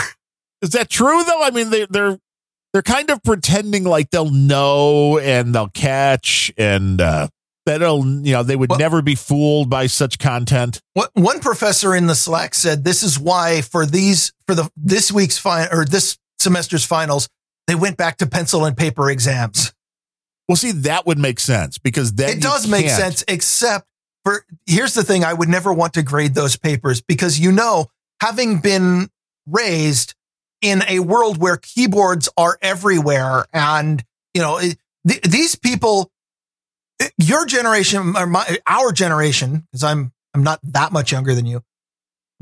Is that true though? I mean, they, they're they're kind of pretending like they'll know and they'll catch and uh, that'll you know they would Well- never be fooled by such content. What one professor in the Slack said this is why for these for the this week's fin or this semester's finals they went back to pencil and paper exams. Well, see, that would make sense because then it does make sense, except for here's the thing: I would never want to grade those papers because you know, having been raised in a world where keyboards are everywhere, and you know, it- th- these people, eh, your generation or my our generation, because I'm I'm not that much younger than you.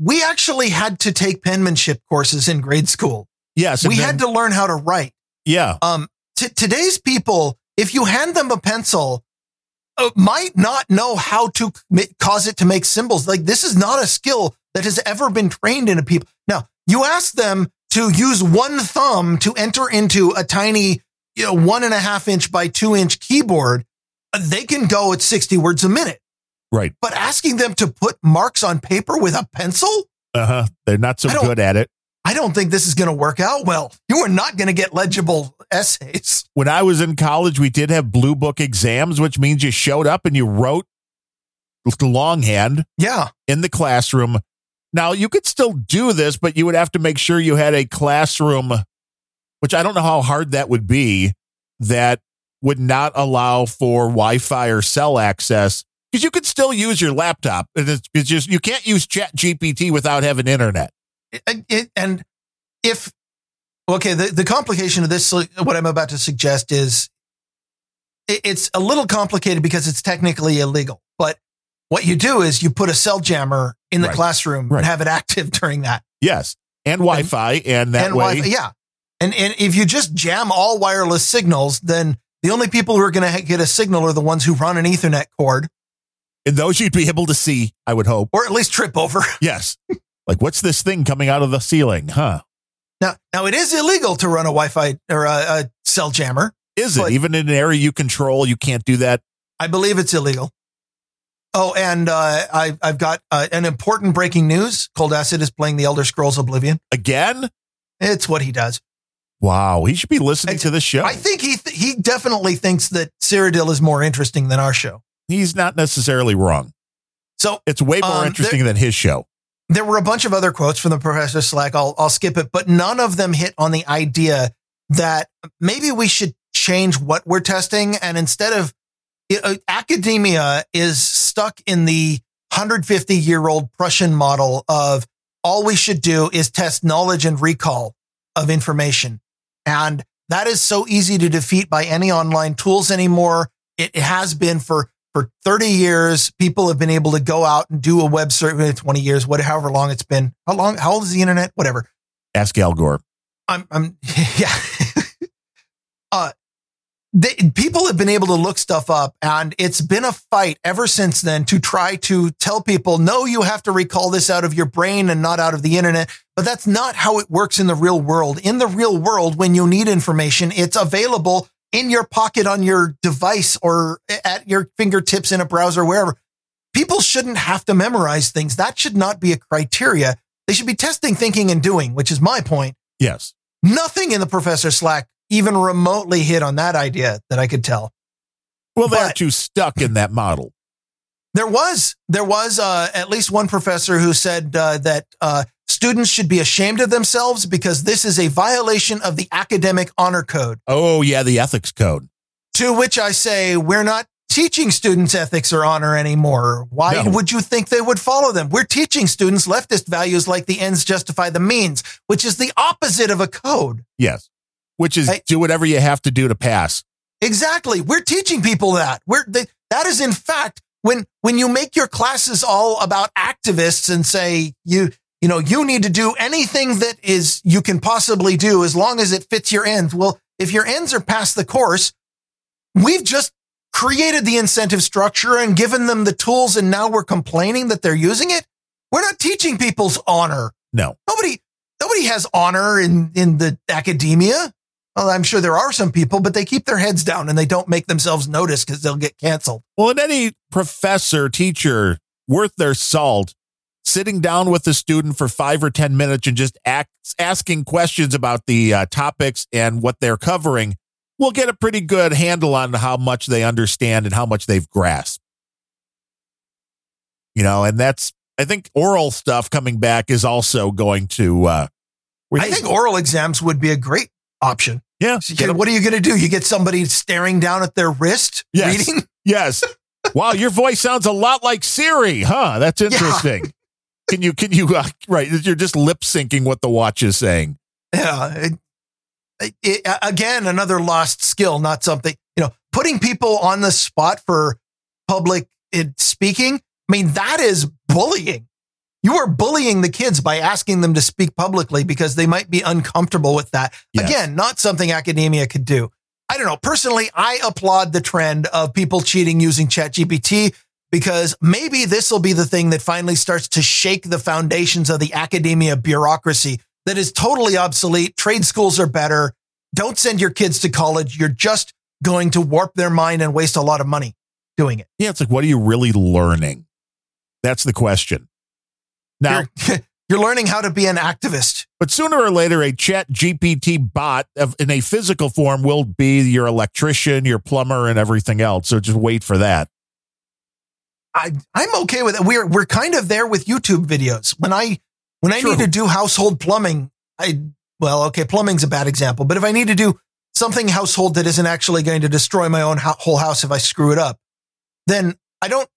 We actually had to take penmanship courses in grade school. Yes, We then- had to learn how to write Yeah, um t- today's people if you hand them a pencil uh, might not know how to cause it to make symbols like this is not a skill that has ever been trained into people now you ask them to use one thumb to enter into a tiny you know one and a half inch by two inch keyboard uh, they can go at 60 words a minute right. but asking them to put marks on paper with a pencil Uh huh. They're not so good at it. i don't think this is going to work out well you are not going to get legible essays When I was in college, we did have blue book exams, which means you showed up and you wrote longhand yeah in the classroom. Now you could still do this, but you would have to make sure you had a classroom, which I don't know how hard that would be, that would not allow for Wi-Fi or cell access because you could still use your laptop. It's, it's just you can't use Chat GPT without having internet. and if okay the, the complication of this what i'm about to suggest is it, it's a little complicated because it's technically illegal what you do is you put a cell jammer in the Right. classroom Right. and have it active <laughs> during that Yes, and Wi-Fi, and, that and way, Wi-Fi, yeah and and if you just jam all wireless signals then the only people who are going to get a signal are the ones who run an ethernet cord and those you'd be able to see. I would hope. or at least trip over <laughs> Yes, like what's this thing coming out of the ceiling? Huh? now now it is illegal to run a wi-fi or a, a cell jammer Is it even in an area you control? You can't do that. I believe it's illegal. Oh, and uh, I, I've got uh, an important breaking news. Cold Acid is playing the Elder Scrolls Oblivion. Again? It's what he does. Wow, he should be listening I- to this show. I think he th- he definitely thinks that Cyrodiil is more interesting than our show. He's not necessarily wrong. So It's way more Um, interesting than his show. there were a bunch of other quotes from the Professor Slack. I'll I'll skip it, but none of them hit on the idea that maybe we should change what we're testing, and instead of academia is stuck in the 150 year old Prussian model of all we should do is test knowledge and recall of information, and that is so easy to defeat by any online tools anymore. It has been for for 30 years, people have been able to go out and do a web survey, 20 years, whatever, however long it's been. How long, how old is the internet? Whatever. Ask Al Gore. I'm, I'm, <laughs> yeah. uh, they, people have been able to look stuff up and it's been a fight ever since then to try to tell people, no, you have to recall this out of your brain and not out of the internet. But that's not how it works in the real world. In the real world, when you need information, it's available in your pocket on your device or at your fingertips in a browser, wherever. People shouldn't have to memorize things. That should not be a criteria. They should be testing, thinking, and doing, which is my point. Yes. Nothing in the Professor Slack even remotely hit on that idea that I could tell. Well, they're too stuck in that model. There was there was uh, at least one professor who said uh, that uh, students should be ashamed of themselves because this is a violation of the academic honor code. Oh, yeah, the ethics code. To which I say, we're not teaching students ethics or honor anymore. Why No. would you think they would follow them? We're teaching students leftist values like the ends justify the means, which is the opposite of a code. Yes. Which is Hey. do whatever you have to do to pass. Exactly. We're teaching people that. We're they, that is in fact when when you make your classes all about activists and say you you know you need to do anything that is you can possibly do as long as it fits your ends. Well, if your ends are past the course, we've just created the incentive structure and given them the tools, and now we're complaining that they're using it. We're not teaching people's honor. No. Nobody, nobody has honor in in the academia. Well, I'm sure there are some people, but they keep their heads down and they don't make themselves notice because they'll get canceled. Well, and any professor, teacher worth their salt, sitting down with the student for five or 10 minutes and just asking questions about the uh, topics and what they're covering will get a pretty good handle on how much they understand and how much they've grasped. You know, and that's, I think oral stuff coming back is also going to, uh, I think oral exams would be a great option. Yeah. You know, what are you going to do? You get somebody staring down at their wrist Yes. reading? Yes. wow, your voice sounds a lot like Siri, huh? That's interesting. Can you can you uh, right? You're just lip syncing what the watch is saying. Yeah. It, it, again, another lost skill, not something, you know, putting people on the spot for public speaking. I mean, that is bullying. You are bullying the kids by asking them to speak publicly because they might be uncomfortable with that. Yes. Again, not something academia could do. I don't know. Personally, I applaud the trend of people cheating using ChatGPT because maybe this will be the thing that finally starts to shake the foundations of the academia bureaucracy that is totally obsolete. Trade schools are better. Don't send your kids to college. You're just going to warp their mind and waste a lot of money doing it. Yeah, it's like, what are you really learning? That's the question. Now, You're, <laughs> you're learning how to be an activist. but sooner or later, a Chat GPT bot of, in a physical form will be your electrician, your plumber, and everything else. So just wait for that. I, I'm okay with it. We're we're kind of there with YouTube videos. When I when I True. need to do household plumbing, I well, okay, plumbing's a bad example, but if I need to do something household that isn't actually going to destroy my own ho- whole house if I screw it up, then I don't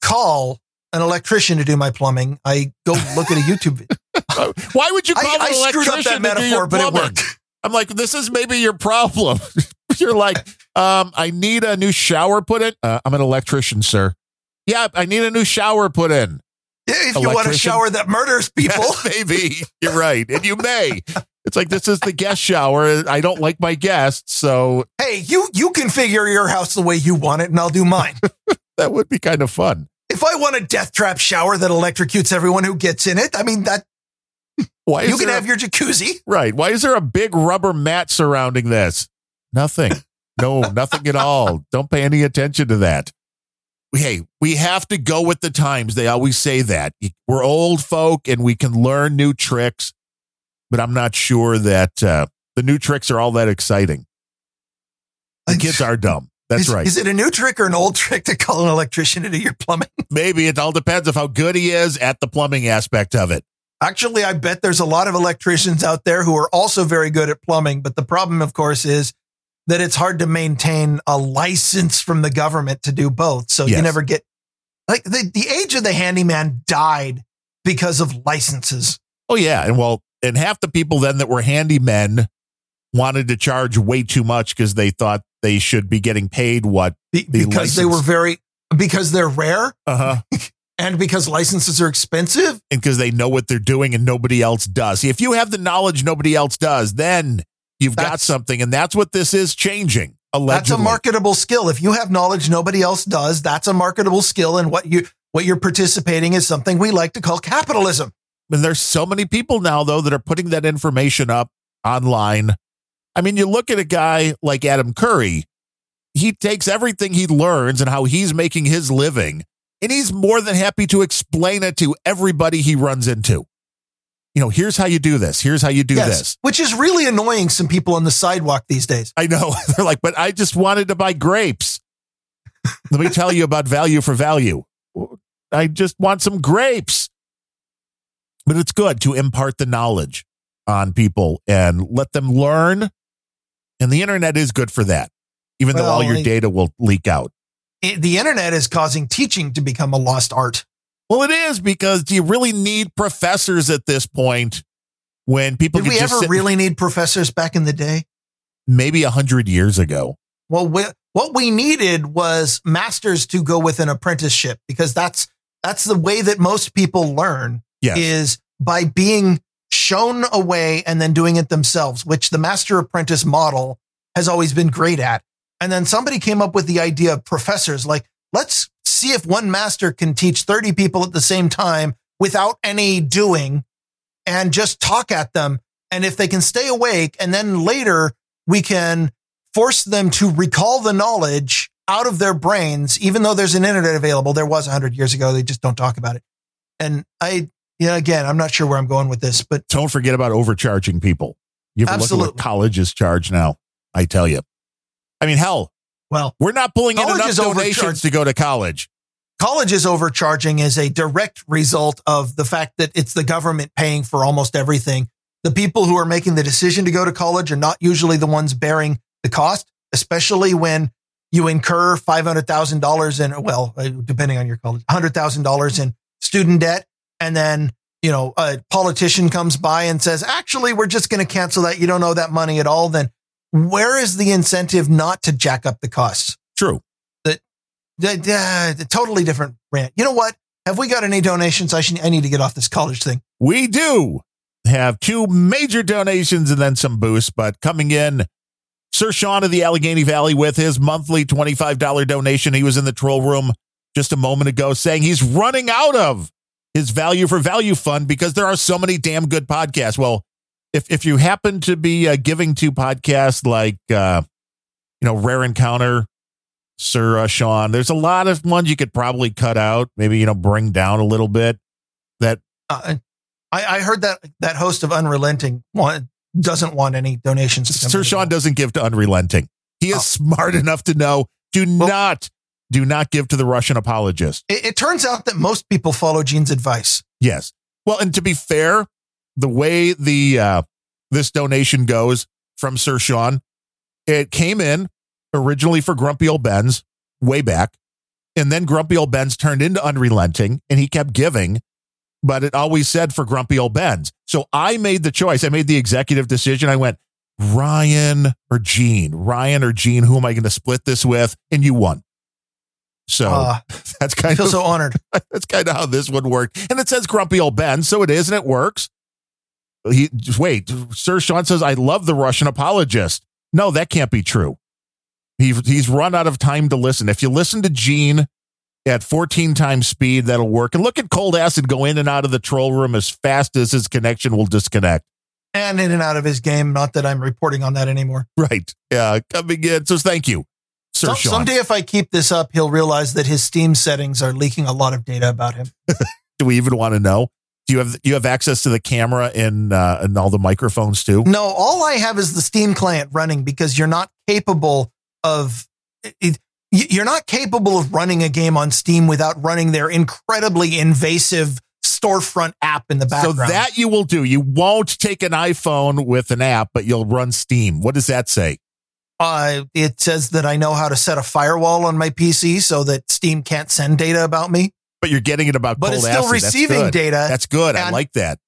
call an electrician to do my plumbing. I go look at a YouTube <laughs> video. Uh, Why would you call I, an I screwed up electrician that to do your metaphor, but it worked. I'm like, this is maybe your problem. <laughs> You're like, um, I need a new shower put in. Uh, I'm an electrician, sir. Yeah, I need a new shower put in. If you want a shower that murders <laughs> people, Yes, maybe you're right, and you may. It's like this is the guest shower. I don't like my guests, so hey, you you configure your house the way you want it, and I'll do mine. that would be kind of fun. If I want a death trap shower that electrocutes everyone who gets in it, I mean that Why is you can have a, your jacuzzi. right? Why is there a big rubber mat surrounding this? Nothing. No, <laughs> nothing at all. Don't pay any attention to that. Hey, we have to go with the times. They always say that. We're old folk and we can learn new tricks, but I'm not sure that uh, the new tricks are all that exciting. The kids are dumb. That's is, right. Is it a new trick or an old trick to call an electrician to do your plumbing? <laughs> Maybe it all depends of how good he is at the plumbing aspect of it. Actually, I bet there's a lot of electricians out there who are also very good at plumbing. But the problem, of course, is that it's hard to maintain a license from the government to do both. So Yes. you never get like the, the age of the handyman died because of licenses. Oh yeah, and well, and half the people then that were handymen wanted to charge way too much because they thought they should be getting paid what. The because they were very because they're rare Uh huh. <laughs> and because licenses are expensive. and because they know what they're doing and nobody else does. See, if you have the knowledge nobody else does, then you've got something, and that's what this is changing. Allegedly, That's a marketable skill. If you have knowledge nobody else does, that's a marketable skill. And what you what you're participating is something we like to call capitalism. And there's so many people now, though, that are putting that information up online. I mean, you look at a guy like Adam Curry, he takes everything he learns and how he's making his living, and he's more than happy to explain it to everybody he runs into. You know, here's how you do this. Here's how you do this. Which is really annoying some people on the sidewalk these days. I know. <laughs> They're like, but I just wanted to buy grapes. Let me tell you about value for value. I just want some grapes. But it's good to impart the knowledge on people and let them learn. And the internet is good for that, even though all your data will leak out. It- the internet is causing teaching to become a lost art. Well, it is because do you really need professors at this point when people Did we ever really need professors back in the day? maybe a hundred years ago? Well, we, what we needed was masters to go with an apprenticeship because that's that's the way that most people learn Yes. is by being shown a way and then doing it themselves, which the master apprentice model has always been great at. And then somebody came up with the idea of professors like, let's see if one master can teach 30 people at the same time without any doing and just talk at them. And if they can stay awake, and then later we can force them to recall the knowledge out of their brains, even though there's an internet available. There was 100 years ago. They just don't talk about it. And I, yeah, again, I'm not sure where I'm going with this, but Don't forget about overcharging people. You ever look at what colleges charge now? I tell you. I mean, hell, well, we're not pulling in enough donations to go to college. colleges overcharging is a direct result of the fact that it's the government paying for almost everything. The people who are making the decision to go to college are not usually the ones bearing the cost, especially when you incur $500,000 in, well, uh, depending on your college, $100,000 in student debt. And then, you know, a politician comes by and says, actually, we're just going to cancel that. You don't owe that money at all. Then where is the incentive not to jack up the costs? True. the, totally different rant. You know what? Have we got any donations? I should, I need to get off this college thing. We do have two major donations and then some boosts, but coming in, Sir Sean of the Allegheny Valley with his monthly $25 donation. He was in the troll room just a moment ago saying he's running out of his value for value fund because there are so many damn good podcasts. Well, if, if you happen to be uh, giving to podcasts like, uh, you know, Rare Encounter, Sir uh, Sean, there's a lot of ones you could probably cut out, maybe, you know, bring down a little bit. That Uh, I, I heard that that host of Unrelenting want, doesn't want any donations. To Sir Sean doesn't give to unrelenting. He is Oh. smart enough to know do Well- not do not give to the Russian apologist. It, it turns out that most people follow Gene's advice. Yes. Well, and to be fair, the way the uh this donation goes from Sir Sean, it came in originally for Grumpy Old Bens way back, and then Grumpy Old Bens turned into unrelenting, and he kept giving, but it always said for Grumpy Old Bens. So I made the choice. I made the executive decision. I went Ryan or Gene, Ryan or Gene. Who am I going to split this with? And you won. So Uh, <laughs> that's I kind feel of so honored. <laughs> that's kind of how this one worked. And it says grumpy old Ben, so it is, and it works. He just wait, Sir Sean says, I love the Russian apologist. No, that can't be true. He, he's run out of time to listen. If you listen to Gene at 14 times speed, that'll work. And look at Cold Acid go in and out of the troll room as fast as his connection will disconnect. And in and out of his game. Not that I'm reporting on that anymore. Right. Yeah. Coming in. So thank you, Sir Some- Sean. someday, if I keep this up, he'll realize that his Steam settings are leaking a lot of data about him. <laughs> Do we even want to know? Do you have you have access to the camera and uh, and all the microphones too? No, all I have is the Steam client running because you're not capable of it, you're not capable of running a game on Steam without running their incredibly invasive storefront app in the background. So that you will do. You won't take an iPhone with an app, but you'll run Steam. What does that say? Uh, it says that I know how to set a firewall on my PC so that Steam can't send data about me, But you're getting it about but cold it's still acid. Receiving good. data. That's good. I like that.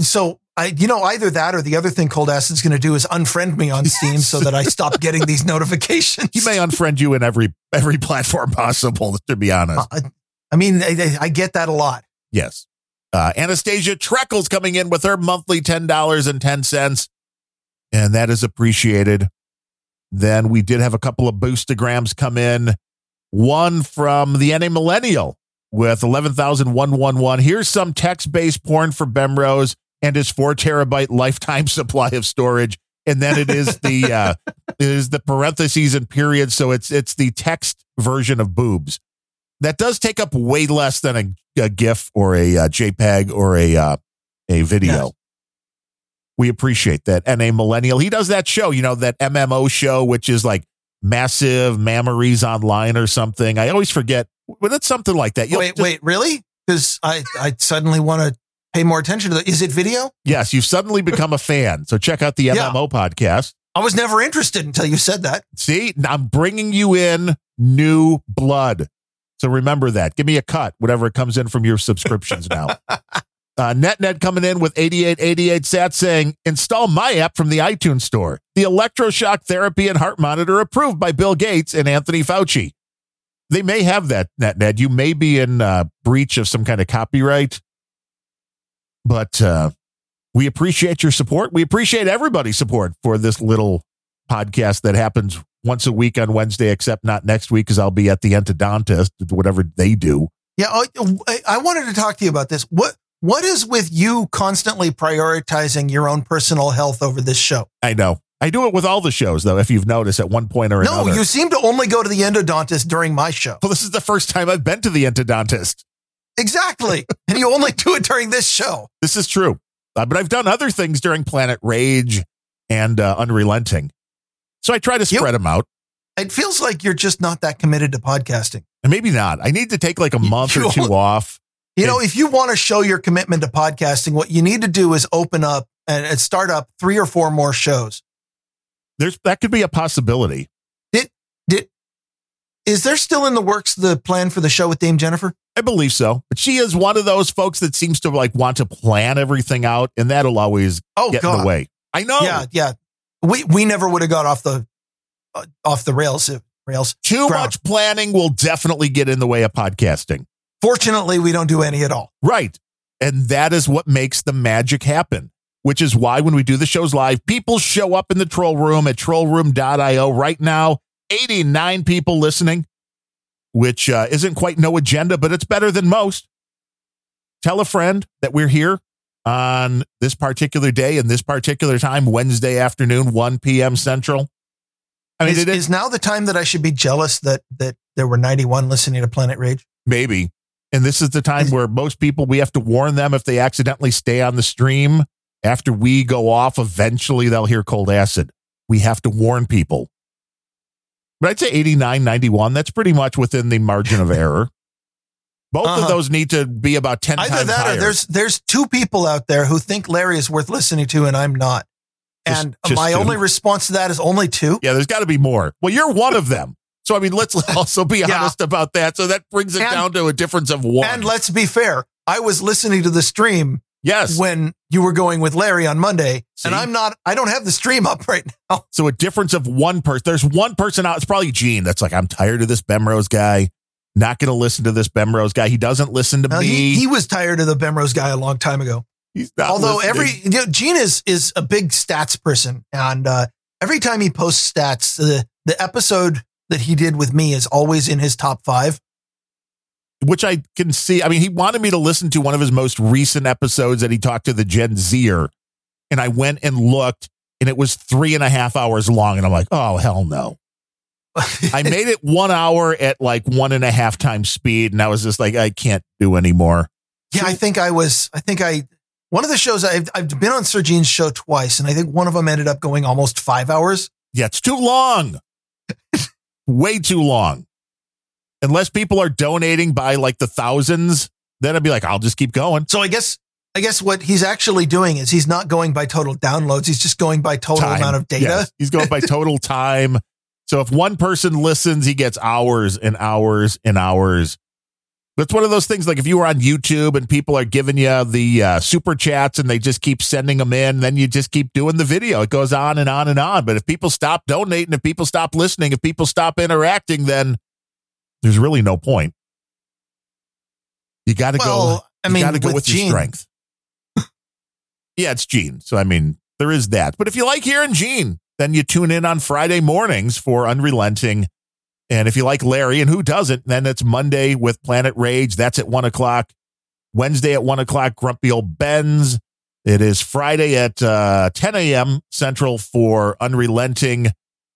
So I, you know, either that or the other thing Cold Acid's going to do is unfriend me on Steam so that I stop getting these <laughs> notifications. He may unfriend you in every every platform possible. To be honest, Uh, I mean, I, I get that a lot. yes. Uh, Anastasia Trekles coming in with her monthly ten dollars and ten cents, and that is appreciated. Then we did have a couple of boostograms come in. One from the NA Millennial with 11,111. Here's some text based porn for Bemrose and his four terabyte lifetime <laughs> supply of storage. And then it is the uh, <laughs> it is the parentheses and periods. So it's it's the text version of boobs. That does take up way less than a, a GIF or a uh, JPEG or a uh, a video. Yes. We appreciate that. NA Millennial, he does that show, you know, that MMO show, which is like massive memories online or something. I always forget, but it's something like that. You'll wait, just- wait, really? Because I, I suddenly want to pay more attention to that. Is it video? Yes, you've suddenly become a fan. So check out the Yeah. MMO podcast. I was never interested until you said that. See, I'm bringing you in new blood. So remember that. Give me a cut, whatever it comes in from your subscriptions now. <laughs> Uh, NetNed coming in with 8888 sat saying, install my app from the iTunes store. The electroshock therapy and heart monitor approved by Bill Gates and Anthony Fauci. They may have that, NetNed. You may be in uh, breach of some kind of copyright, but uh, we appreciate your support. We appreciate everybody's support for this little podcast that happens once a week on Wednesday, except not next week because I'll be at the endodontist, whatever they do. Yeah, oh, I, I wanted to talk to you about this. What what is with you constantly prioritizing your own personal health over this show? I know. I do it with all the shows, though, if you've noticed at one point or another. No, you seem to only go to the endodontist during my show. well, this is the first time I've been to the endodontist. Exactly. and you only do it during this show. This is true. Uh, but I've done other things during Planet Rage and uh, Unrelenting. So I try to You- spread them out. It feels like you're just not that committed to podcasting. And maybe not. I need to take like a month or you- two off. You know, if you want to show your commitment to podcasting, what you need to do is open up and start up three or four more shows. There's that could be a possibility. Did did is there still in the works the plan for the show with Dame Jennifer? I believe so. But she is one of those folks that seems to like want to plan everything out, and that'll always Oh get in the way. I know. yeah, yeah. We we never would have got off the uh, off the rails. Rails. Too ground. much planning will definitely get in the way of podcasting. Fortunately, we don't do any at all. Right. And that is what makes the magic happen, which is why when we do the shows live, people show up in the troll room at trollroom.io right now. 89 people listening, which uh, isn't quite no agenda, but it's better than most. Tell a friend that we're here on this particular day and this particular time, Wednesday afternoon, 1 p.m. Central. I mean, Is, is now the time that I should be jealous that that there were 91 listening to Planet Rage? maybe. And this is the time where most people, we have to warn them if they accidentally stay on the stream after we go off, eventually they'll hear cold acid. We have to warn people. But I'd say 89, 91, that's pretty much within the margin of error. Both of Uh-huh. those need to be about 10 Either times that higher. or there's there's two people out there who think Larry is worth listening to and I'm not. Just- And just my two. only response to that is only two. yeah, there's got to be more. Well, you're one of them. So, I mean, let's <laughs> also be Yeah. honest about that. So that brings it And- down to a difference of one. And let's be fair. I was listening to the stream yes. when you were going with Larry on Monday, See? and I'm not. I don't have the stream up <laughs> right now. So a difference of one person. There's one person out. It's probably Gene. That's like, I'm tired of this Bemrose guy. Not going to listen to this Bemrose guy. He doesn't listen to me. he, he was tired of the Bemrose guy a long time ago. He's not Although listening. every you know, Gene is is a big stats person, and uh, every time he posts stats, the the episode that he did with me is always in his top five. which I can see. I mean, he wanted me to listen to one of his most recent episodes that he talked to the Gen Zer, and I went and looked, and it was three and a half hours long, and I'm like, oh hell no. I <laughs> made it one hour at like one and a half times speed, and I was just like, I can't do anymore. Yeah, I think I was. I think I. One of the shows I've I've been on Sir Gene's show twice, and I think one of them ended up going almost five hours. Yeah, it's too long. <laughs> Way too long. Unless people are donating by like the thousands, then I'd be like, I'll just keep going. So I guess I guess what he's actually doing is he's not going by total downloads. He's just going by total Time. amount of data. Yes, he's going by <laughs> total time. So if one person listens, he gets hours and hours and hours. It's one of those things like if you were on YouTube and people are giving you the uh, super chats and they just keep sending them in, then you just keep doing the video. It goes on and on and on. But if people stop donating, if people stop listening, if people stop interacting, then there's really no point. You got to go. Well, I you mean, got to go with with, your strength. <laughs> yeah, it's Gene. So I mean, there is that. But if you like hearing Gene, then you tune in on Friday mornings for Unrelenting. And if you like Larry, and who doesn't, then it's Monday with Planet Rage. That's at one o'clock. Wednesday at one o'clock, Grumpy Old Bens. It is Friday at uh, 10 a.m. Central for Unrelenting.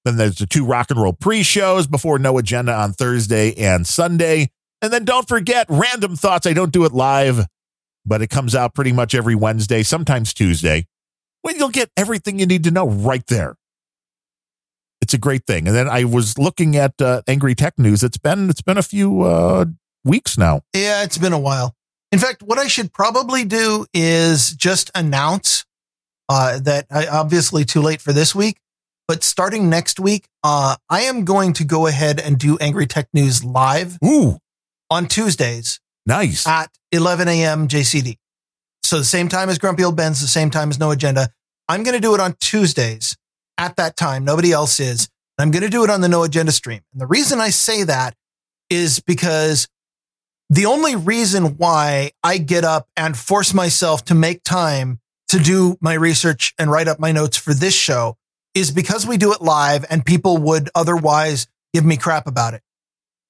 Then there's the two rock and roll pre shows before No Agenda on Thursday and Sunday. And then don't forget Random Thoughts. I don't do it live, but it comes out pretty much every Wednesday, sometimes Tuesday, when you'll get everything you need to know right there. It's a great thing. And then I was looking at uh, Angry Tech News. It's been it's been a few uh, weeks now. Yeah, it's been a while. In fact, what I should probably do is just announce uh, that I obviously too late for this week, but starting next week, uh, I am going to go ahead and do Angry Tech News live Ooh, on Tuesdays nice. at 11 a.m. JCD. So the same time as Grumpy Old Bens, the same time as No Agenda. I'm going to do it on Tuesdays at that time. Nobody else is. I'm going to do it on the No Agenda stream. And the reason I say that is because the only reason why I get up and force myself to make time to do my research and write up my notes for this show is because we do it live and people would otherwise give me crap about it.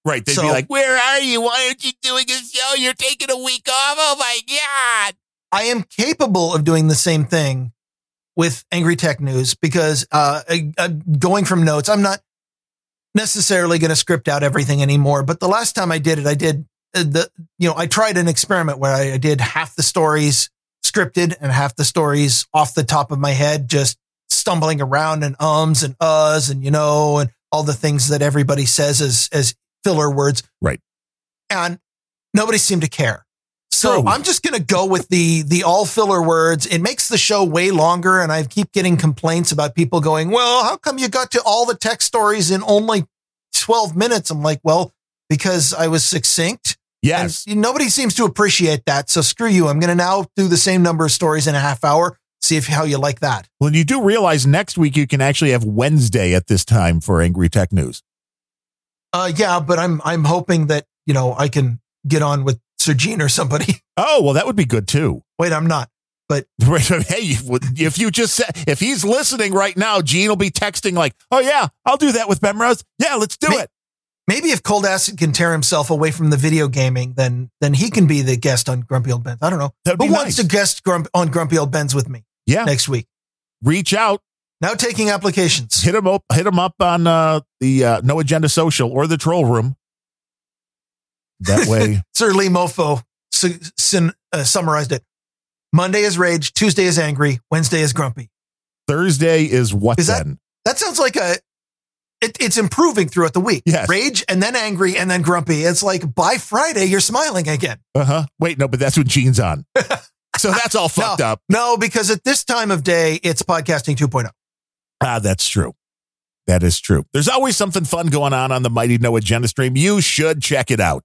Right. They'd So- be like, Where are you? Why aren't you doing a show? You're taking a week off. Oh my God. I am capable of doing the same thing with Angry Tech News because uh, uh, going from notes, I'm not necessarily going to script out everything anymore. But the last time I did it, I did uh, the, you know, I tried an experiment where I, I did half the stories scripted and half the stories off the top of my head, just stumbling around and ums and uhs and, you know, and all the things that everybody says as, as filler words. Right. And nobody seemed to care. So True. I'm just going to go with the the all filler words. It makes the show way longer, and I keep getting complaints about people going, "Well, how come you got to all the tech stories in only 12 minutes?" I'm like, "Well, because I was succinct." Yes. And nobody seems to appreciate that. So screw you. I'm going to now do the same number of stories in a half hour. See if how you like that. Well, you do realize next week you can actually have Wednesday at this time for Angry Tech News. Uh, yeah, but I'm I'm hoping that you know I can get on with Sir Gene or somebody. <laughs> Oh, well, that would be good too. Wait, I'm not. But <laughs> Hey, if you just said, if he's listening right now, Gene will be texting like, "Oh yeah, I'll do that with Bemrose. Yeah, let's do it." Maybe if Cold Acid can tear himself away from the video gaming, then then he can be the guest on Grumpy Old Bens. I don't know. That'd Who be wants nice. to guest Grump, on Grumpy Old Bens with me Yeah, next week? reach out, Now taking applications. hit him up, hit him up on uh, the uh, No Agenda Social or the Troll Room. That <laughs> way, Sir Lee Mofo su- sin- uh, summarized it. Monday is rage, Tuesday is angry, Wednesday is grumpy. Thursday is what Is that- then? That sounds like a. It, it's improving throughout the week. Yes. Rage and then angry and then grumpy. It's like by Friday you're smiling again. Uh huh. Wait, no, but that's when Gene's on. <laughs> so that's all fucked up. No, because at this time of day it's podcasting oh. 2.0. Ah, that's true. That is true. There's always something fun going on on the Mighty No Agenda stream. You should check it out.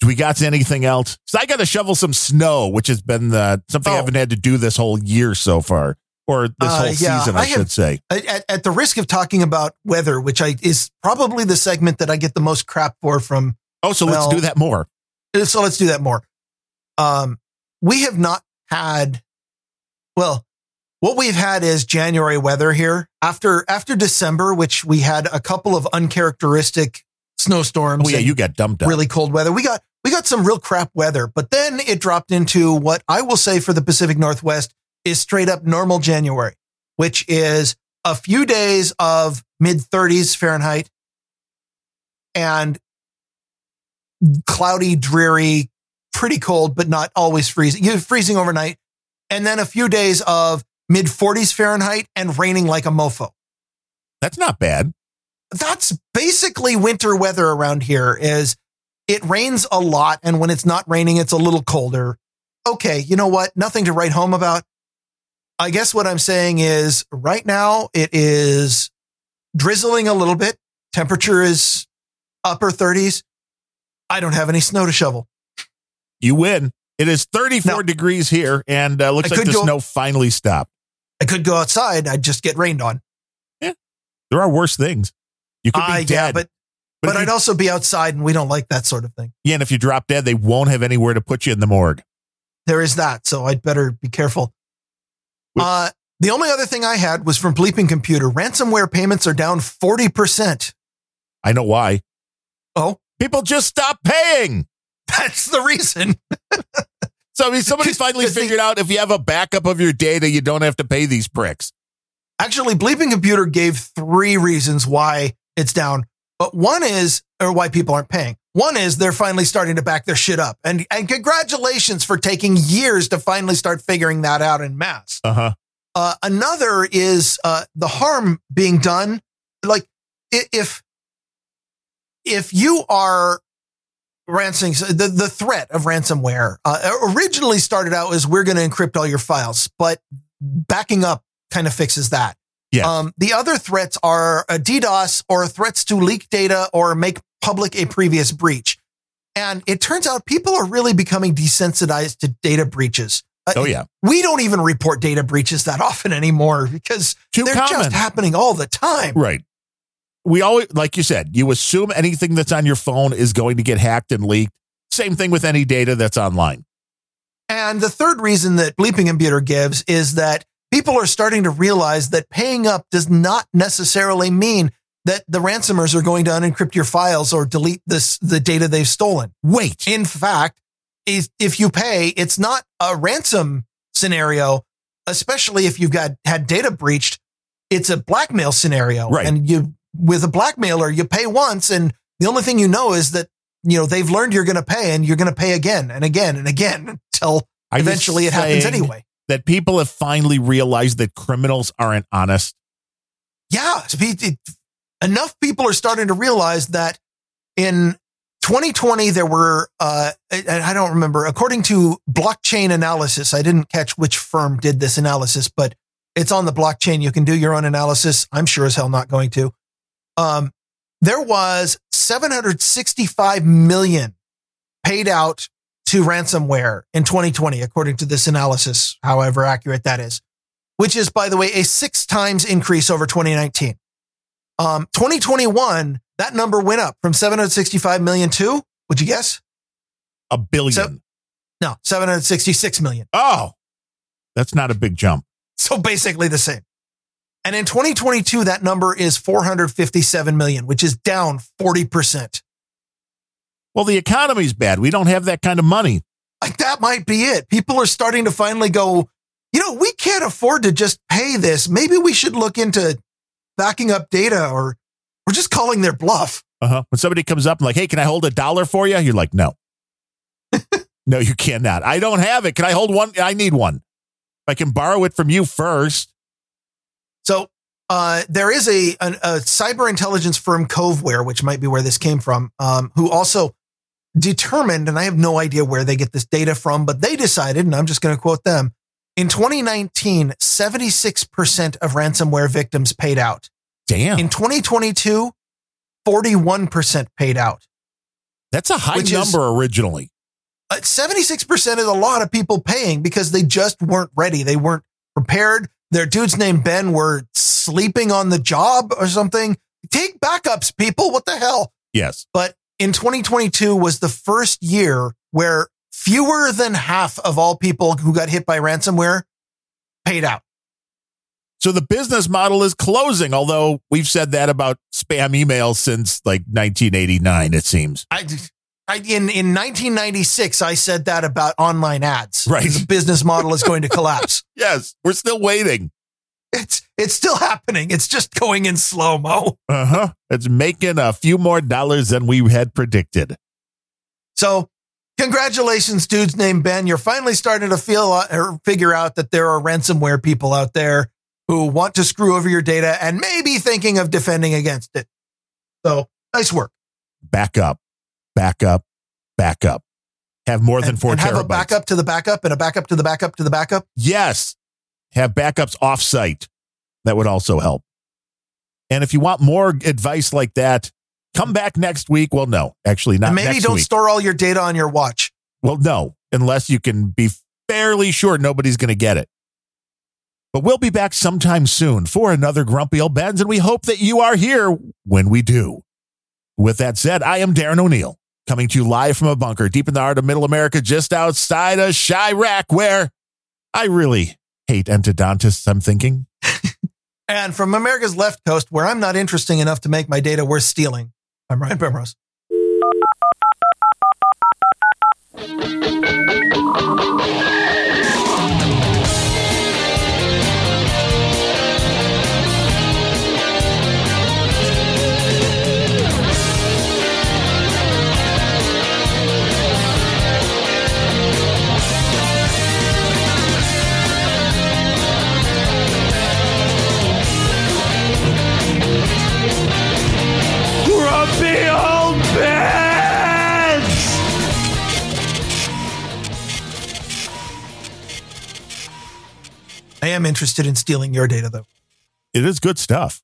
Do we got anything else? So I got to shovel some snow, which has been uh, something I Oh. haven't had to do this whole year so far, or this Uh, whole yeah, season, I, I should have- say. At, at the risk of talking about weather, which I is probably the segment that I get the most crap for from Oh, so well- let's do that more. so let's do that more. Um, we have not had, well, what we've had is January weather here after after December, which we had a couple of uncharacteristic snowstorms. Oh yeah, you got dumped really cold weather. We got we got some real crap weather, but then it dropped into what I will say for the Pacific Northwest is straight up normal January, which is a few days of mid 30s Fahrenheit and cloudy, dreary, pretty cold, but not always freezing. You're freezing overnight. And then a few days of mid 40s Fahrenheit and raining like a mofo. That's not bad. That's basically winter weather around here is it rains a lot. And when it's not raining, it's a little colder. Okay. You know what? Nothing to write home about. I guess what I'm saying is right now it is drizzling a little bit. Temperature is upper 30s. I don't have any snow to shovel. You win. It is 34 No. degrees here, and uh, looks I like the go- snow finally stopped. I could go outside. I'd just get rained on. Yeah, there are worse things. You could be Uh, dead. yeah, but, but, if I'd you- also be outside and we don't like that sort of thing. yeah, and if you drop dead, they won't have anywhere to put you in the morgue. There is that. So I'd better be careful. Uh, the only other thing I had was from Bleeping Computer. Ransomware payments are down 40%. I know why. Oh, People just stop paying. that's the reason. <laughs> So I mean, somebody's <laughs> finally figured out if you have a backup of your data, you don't have to pay these pricks. Actually, Bleeping Computer gave three reasons why it's down. But one is, or why people aren't paying. One is they're finally starting to back their shit up. And, and congratulations for taking years to finally start figuring that out in mass. Uh huh. Uh, another is uh, the harm being done. Like if if you are ransoming the the threat of ransomware uh, originally started out as we're going to encrypt all your files, but backing up kind of fixes that. Yes. Um, the other threats are a DDoS or threats to leak data or make public a previous breach. And it turns out people are really becoming desensitized to data breaches. Uh, Oh yeah. we don't even report data breaches that often anymore because Too they're common. just happening all the time. Right. We always, like you said, you assume anything that's on your phone is going to get hacked and leaked. Same thing with any data that's online. And the third reason that Bleeping Computer gives is that people are starting to realize that paying up does not necessarily mean that the ransomers are going to unencrypt your files or delete this the data they've stolen. Wait. In fact, if, if you pay, it's not a ransom scenario, especially if you've got had data breached. It's a blackmail scenario. Right. And you with a blackmailer, you pay once and the only thing you know is that you know they've learned you're going to pay and you're going to pay again and again and again <laughs> until eventually it happens anyway. That people have finally realized that criminals aren't honest. Yeah, it- it- enough people are starting to realize that in 2020 there were uh, I, I don't remember according to blockchain analysis. I didn't catch which firm did this analysis, but it's on the blockchain. You can do your own analysis. I'm sure as hell not going to. Um, there was 765 million paid out to ransomware in 2020, according to this analysis, however accurate that is, which is, by the way, a six times increase over 2019. Um, 2021, that number went up from 765 million to, would you guess? A billion. No, 766 million. oh, that's not a big jump. So basically the same. And in 2022, that number is 457 million, which is down 40%. Well, the economy's bad. We don't have that kind of money. Like that might be it. People are starting to finally go, you know, we can't afford to just pay this. Maybe we should look into backing up data or or just calling their bluff. Uh-huh. When somebody comes up and like, hey, can I hold a dollar for you? You're like, no. <laughs> no, you cannot. I don't have it. Can I hold one? I need one. If I can borrow it from you first. So uh, there is a, an- a cyber intelligence firm, Coveware, which might be where this came from, um, who also determined, and I have no idea where they get this data from, but they decided, and I'm just going to quote them in 2019, 76% of ransomware victims paid out. Damn. In 2022, 41% paid out. That's a high number originally. Uh, 76% is a lot of people paying because they just weren't ready. They weren't prepared. Their dudes named Ben were sleeping on the job or something. Take backups, people. What the hell? Yes. But in 2022 was the first year where fewer than half of all people who got hit by ransomware paid out. So the business model is closing, although we've said that about spam emails since like 1989, it seems. I, I in, in 1996, I said that about online ads. Right. The business model is going to collapse. <laughs> Yes, we're still waiting. It's, it's still happening. It's just going in slow mo. Uh huh. It's making a few more dollars than we had predicted. So, congratulations, dudes named Ben. You're finally starting to feel uh, or figure out that there are ransomware people out there who want to screw over your data and maybe thinking of defending against it. So, nice work. Back up, back up, back up. Have more than and, four and have a backup to the backup and a backup to the backup to the backup. Yes. Have backups offsite. That would also help. And if you want more advice like that, come back next week. Well, no, actually not and maybe don't week. store all your data on your watch. Well, no, unless you can be fairly sure nobody's going to get it. But we'll be back sometime soon for another Grumpy Old Bens, and we hope that you are here when we do. With that said, I am Darren O'Neill, coming to you live from a bunker deep in the heart of Middle America, just outside of Chiraq, where I really hate endodontists, I'm thinking. <laughs> And from America's left coast, where I'm not interesting enough to make my data worth stealing, I'm Ryan Bemrose. I am interested in stealing your data, though. It is good stuff.